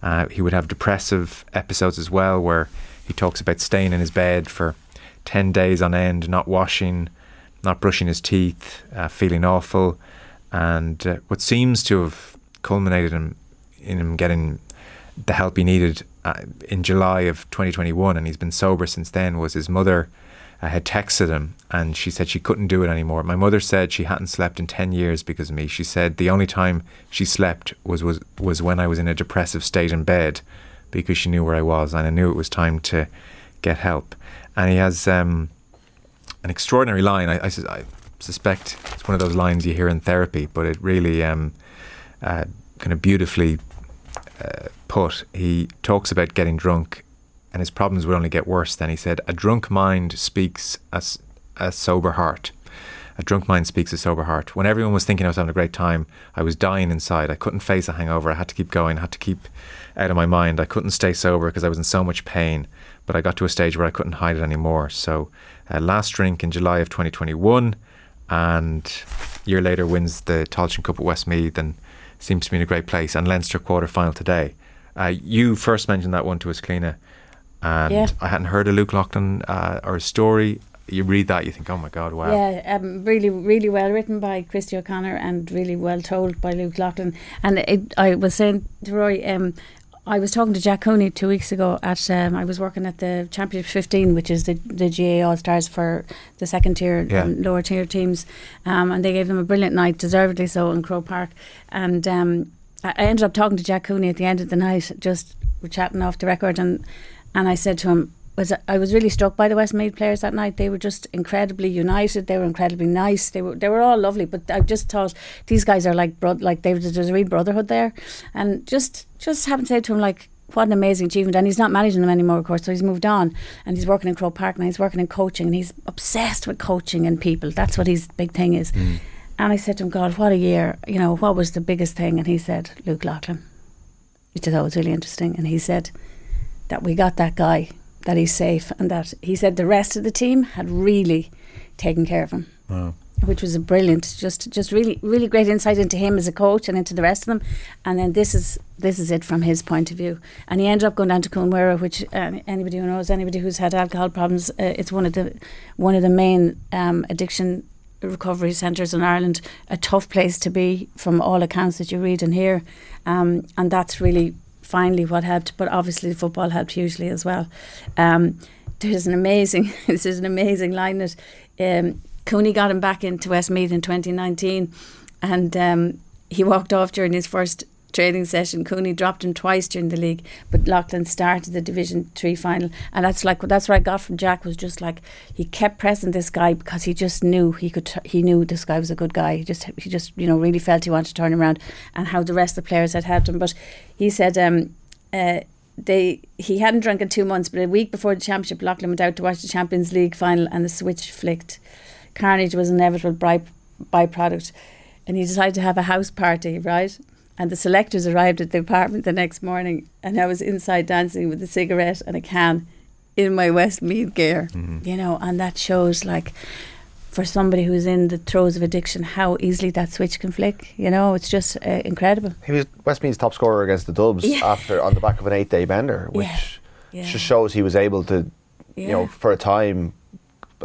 Uh, he would have depressive episodes as well, where he talks about staying in his bed for 10 days on end, not washing, not brushing his teeth, uh, feeling awful and uh, what seems to have culminated in, in him getting the help he needed uh, in July of 2021, and he's been sober since then, was his mother uh, had texted him and she said she couldn't do it anymore. My mother said she hadn't slept in 10 years because of me. She said the only time she slept was, was, was when I was in a depressive state in bed because she knew where I was and I knew it was time to get help. And he has um, an extraordinary line. I, I, I suspect it's one of those lines you hear in therapy, but it really um, uh, kind of beautifully uh, put. He talks about getting drunk, and his problems would only get worse. Then he said, "A drunk mind speaks a sober heart." A drunk mind speaks a sober heart. When everyone was thinking I was having a great time, I was dying inside. I couldn't face a hangover. I had to keep going. I had to keep out of my mind. I couldn't stay sober because I was in so much pain. But I got to a stage where I couldn't hide it anymore. So, uh, last drink in July of 2021, and a year later wins the Tailteann Cup at Westmeath and seems to be in a great place. And Leinster quarter final today. Uh, you first mentioned that one to us, Cliona, and Yeah. I hadn't heard of Luke Loughlin uh, or his story. You read that, you think, oh my God, wow. Yeah, um, really, really well written by Christy O'Connor and really well told by Luke Loughlin. And it, I was saying to Roy, um, I was talking to Jack Cooney two weeks ago at um, I was working at the Championship 15, which is the the GAA All Stars for the second tier Yeah. and lower tier teams, um, and they gave them a brilliant night, deservedly so, in Croke Park. And um, I I ended up talking to Jack Cooney at the end of the night, just we're chatting off the record, and and I said to him. Was I was really struck by the Westmeath players that night. They were just incredibly united. They were incredibly nice. They were they were all lovely. But I just thought these guys are like bro- like they, there's a real brotherhood there, and just just haven't said to him like what an amazing achievement. And he's not managing them anymore, of course. So he's moved on, and he's working in Croke Park now. He's working in coaching, and he's obsessed with coaching and people. That's what his big thing is. Mm. And I said to him, God, what a year! You know, what was the biggest thing? And he said, Luke Loughlin. which I thought was really interesting. And he said that we got that guy, that he's safe, and that he said the rest of the team had really taken care of him Wow. which was a brilliant, just just really really great insight into him as a coach and into the rest of them. And then this is this is it from his point of view. And he ended up going down to Cuan Mhuire, which uh, anybody who knows, anybody who's had alcohol problems, uh, it's one of the one of the main um, addiction recovery centres in Ireland. A tough place to be from all accounts that you read and hear, um, and that's really finally what helped. But obviously, football helped hugely as well. Um, there's an amazing, [LAUGHS] this is an amazing line that um, Cooney got him back into Westmeath in 2019, and um, he walked off during his first training session. Cooney dropped him twice during the league, but Loughlin started the Division Three final, and that's like that's what I got from Jack was just like he kept pressing this guy because he just knew he could. He knew this guy was a good guy. He just he just you know really felt he wanted to turn him around, and how the rest of the players had helped him. But he said. Um, uh, they he hadn't drunk in two months, but a week before the championship, Loughlin went out to watch the Champions League final, and the switch flicked. Carnage was an inevitable by, byproduct, and he decided to have a house party, right? And the selectors arrived at the apartment the next morning, and I was inside dancing with a cigarette and a can in my Westmeath gear, you know, and that shows like for somebody who's in the throes of addiction how easily that switch can flick. You know, it's just uh, incredible. He was Westmeath's top scorer against the Dubs Yeah. after on the back of an eight-day bender, which Yeah. just shows he was able to, you know, for a time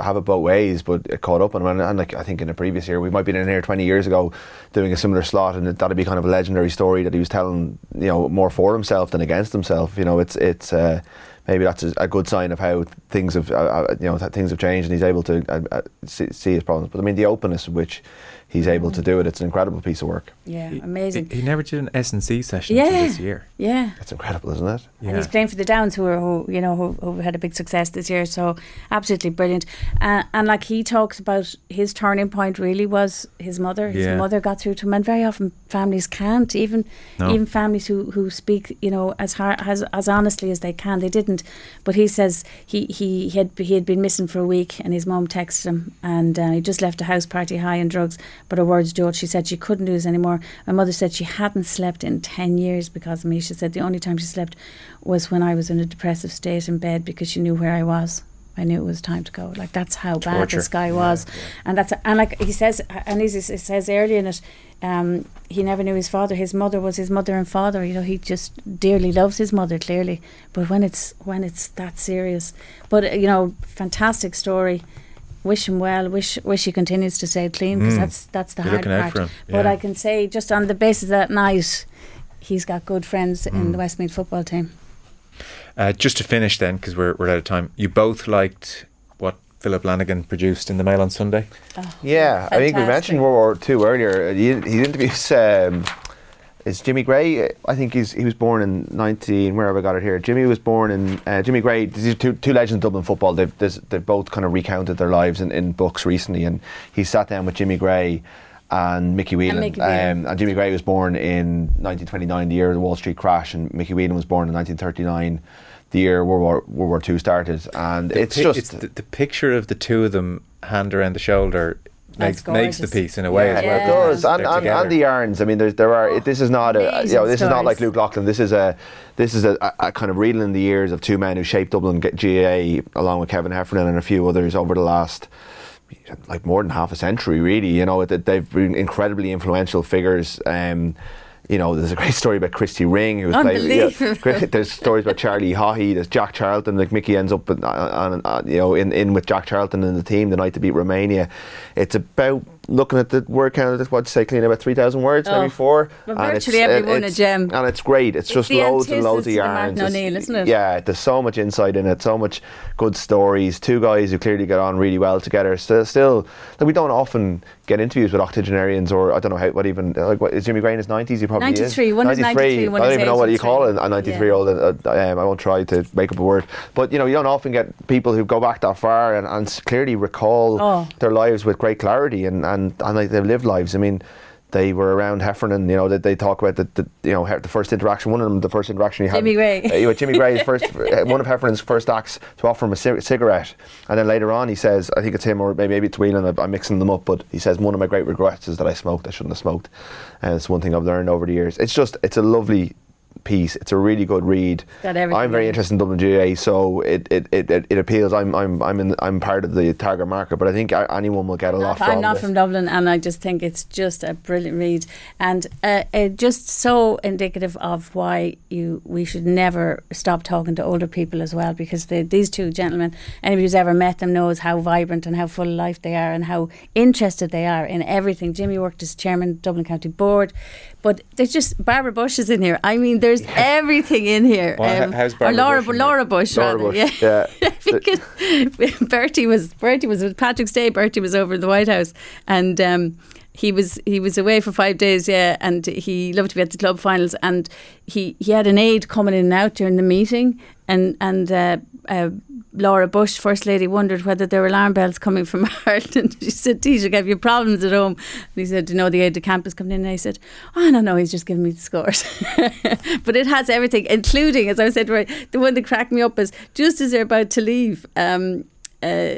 have it both ways, but it caught up and like I think in the previous year, we might have been in here 20 years ago doing a similar slot, and that'd be kind of a legendary story that he was telling, you know, more for himself than against himself. You know, it's it's. Uh, Maybe that's a, a good sign of how things have, uh, uh, you know, that things have changed, and he's able to uh, uh, see, see his problems. But I mean, the openness with which he's able to do it—it's an incredible piece of work. Yeah, amazing. He, he never did an S and C session Yeah, this year. yeah. That's incredible, isn't it? And he's playing for the Downs, who are who you know who, who had a big success this year. So absolutely brilliant. Uh, and like he talks about his turning point really was his mother. His Yeah. mother got through to him, and very often families can't. Even No. even families who, who speak you know as hard, as as honestly as they can, they didn't. But he says he he, he had he had been missing for a week, and his mum texted him, and uh, he just left a house party high on drugs. But her words, George, she said she couldn't do this anymore. My mother said she hadn't slept in ten years because of me. She said the only time she slept was when I was in a depressive state in bed because she knew where I was. I knew it was time to go. Like that's how bad this guy was, and that's and like he says, and he, says earlier in it, um, he never knew his father. His mother was his mother and father. You know, he just dearly loves his mother clearly. But when it's when it's that serious, but uh, you know, fantastic story. Wish him well. Wish wish he continues to stay clean because Mm. that's that's the Be hard part. him, But. I can say just on the basis of that night, he's got good friends in Mm. the Westmeath football team. Uh, just to finish then, because we're, we're out of time, you both liked what Philip Lanigan produced in the Mail on Sunday. Yeah, I think we mentioned World War Two earlier. He, he interviews. [LAUGHS] Um, is Jimmy Gray? I think he's he was born in nineteen. Where have I got it here? Jimmy was born in uh, Jimmy Gray. These are two two legends of Dublin football. They've they've both kind of recounted their lives in, in books recently, and he sat down with Jimmy Gray. And Mickey Whelan. Mickey Whelan. Um, and Jimmy Gray was born in 1929, the year of the Wall Street crash, and Mickey Whelan was born in 1939, the year World War World War Two started. And The it's pi- just it's the, the picture of the two of them hand around the shoulder makes, makes the piece in a way Yeah, as well. it does, and, and, and the yarns. I mean, there's, there are. it- this is not a. You know, this is not like. Luke Loughlin. This is a. This is a, a, a kind of reeling in the years of two men who shaped Dublin G- GAA along with Kevin Heffernan and a few others over the last. Like more than half a century, really. You know, that they've been incredibly influential figures. Um, you know, there's a great story about Christy Ring, who was playing. [LAUGHS] Great- there's stories about Charlie Haughey. There's Jack Charlton. Like Mickey ends up, in, on, on, you know, in, in with Jack Charlton and the team the night to beat Romania. It's about looking at the word count. What'd you say, Cliona about three thousand words, Oh, maybe four. well, And it's- virtually every it- one a it's- gem. and it's great. It's, It's just loads and loads of yarns. O'Neill, isn't it? Yeah, there's so much insight in it, so much good stories. Two guys who clearly get on really well together. Still, still, like we don't often get interviews with octogenarians, or I don't know how, what even like what is Jimmy Gray in his nineties? He probably 93, is. one is 93, one I don't even know what you 83. call it, a 93 year old. Uh, um, I won't try to make up a word, but you know, you don't often get people who go back that far and, and clearly recall Oh. their lives with great clarity and and, and like they've lived lives. I mean. They were around Heffernan, you know. That they talk about the, the, you know, He- the first interaction. One of them, the first interaction he had. Jimmy Gray. [LAUGHS] Uh, you know, Jimmy Gray's first, one of Heffernan's first acts to offer him a cigarette, and then later on he says, I think it's him or maybe, maybe it's Whelan. I'm mixing them up, but he says one of my great regrets is that I smoked. I shouldn't have smoked, and it's one thing I've learned over the years. It's just, it's a lovely piece. It's a really good read. I'm very interested in Dublin GAA, so it it, it, it, appeals. I'm I'm I'm in I'm part of the target market, but I think anyone will get a lot. I'm not from Dublin, and I just think it's just a brilliant read, and uh, just so indicative of why you we should never stop talking to older people as well, because these two gentlemen, anybody who's ever met them knows how vibrant and how full of life they are, and how interested they are in everything. Jimmy worked as chairman of Dublin County Board, but there's just Barbara Bush is in here. I mean, there's [LAUGHS] everything in here. Um, Well, h- how's or Barbara Laura, Bush Laura Bush, Laura Bush, yeah. yeah. [LAUGHS] because [LAUGHS] Bertie was Bertie was with Patrick's Day. Bertie was over in the White House, and um, he was he was away for five days. Yeah, and he loved to be at the club finals, and he he had an aide coming in and out during the meeting, and and. Uh, uh, Laura Bush, First Lady, wondered whether there were alarm bells coming from [LAUGHS] Ireland. She said, have you problems at home? And he said, you know the aide de camp is coming in? And I said, Oh, no, no, he's just giving me the scores. [LAUGHS] but it has everything, including, as I said, the one that cracked me up is just as they're about to leave. Um, uh,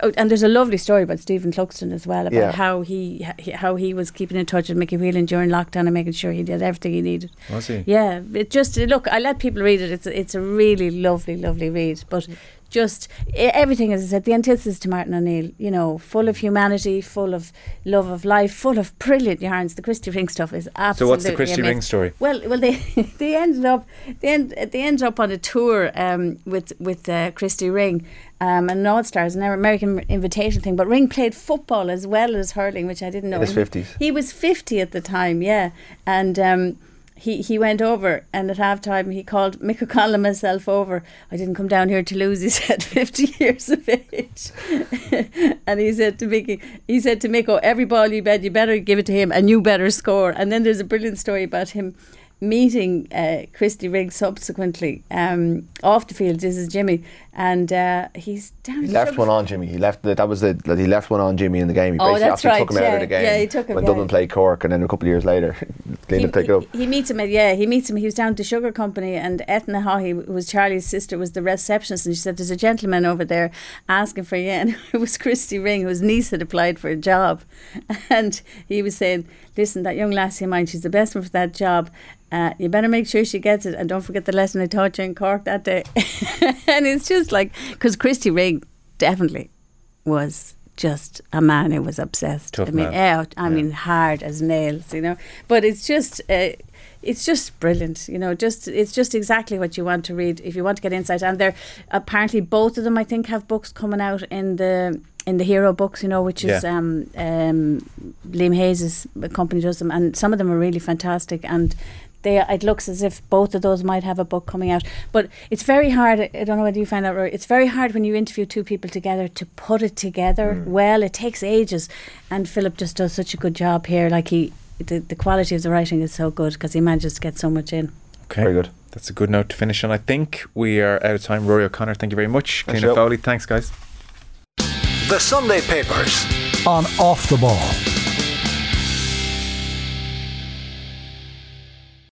oh, and there's a lovely story about Stephen Cluxton as well about Yeah. how he how he was keeping in touch with Mickey Whelan during lockdown and making sure he did everything he needed. Was he? Yeah, it just look. I let people read it. It's a, it's a really lovely, lovely read. But just everything, as I said, the antithesis to Martin O'Neill. You know, full of humanity, full of love of life, full of brilliant yarns. The Christy Ring stuff is absolutely. So what's the Christy amazing. Ring story? Well, well, they [LAUGHS] they ended up they end, they ended up on a tour um, with with uh, Christy Ring. Um, and All Stars, an American invitation thing, but Ring played football as well as hurling, which I didn't know. In his And he- 50s. He was fifty at the time, yeah, and um, he he went over, and at halftime he called Mick O'Connell and myself over. I didn't come down here to lose. He [LAUGHS] said, fifty years of age, [LAUGHS] and he said to Mickey, he said to Mick, "Oh, every ball you bet, you better give it to him, and you better score." And then there's a brilliant story about him meeting uh, Christy Ring subsequently um, off the field. This is Jimmy, and uh, he's down. He left one on Jimmy. He left the, that was the that he left one on Jimmy in the game. He Oh, that's right, took him out yeah. of the game. Yeah, he took him, when yeah. Dublin played Cork, and then a couple of years later, [LAUGHS] up, it up. he, meets him at yeah he meets him he was down at the sugar company and Eithne Haughey who was Charlie's sister was the receptionist and she said there's a gentleman over there asking for you [LAUGHS] and it was Christy Ring whose niece had applied for a job [LAUGHS] and he was saying listen that young lassie of mine she's the best one for that job uh, you better make sure she gets it and don't forget the lesson I taught you in Cork that day [LAUGHS] and it's just like because Christy Ring definitely was just a man who was obsessed. Tough I mean, yeah, I mean, hard as nails, you know. But it's just, uh, it's just brilliant, you know. Just it's just exactly what you want to read if you want to get insight. And they're apparently both of them, I think, have books coming out in the in the hero books, you know, which is Yeah. um, um, Liam Hayes' company does them, and some of them are really fantastic and. They, it looks as if both of those might have a book coming out, but it's very hard. I don't know whether you find out. Rory, It's very hard when you interview two people together to put it together mm. well. It takes ages, and Philip just does such a good job here. Like he, the, the quality of the writing is so good because he manages to get so much in. Okay. Very good. That's a good note to finish on. I think we are out of time. Ruaidhri O'Connor, thank you very much. Thanks, Cliona Joe. Foley, thanks, guys. The Sunday Papers. On Off the Ball.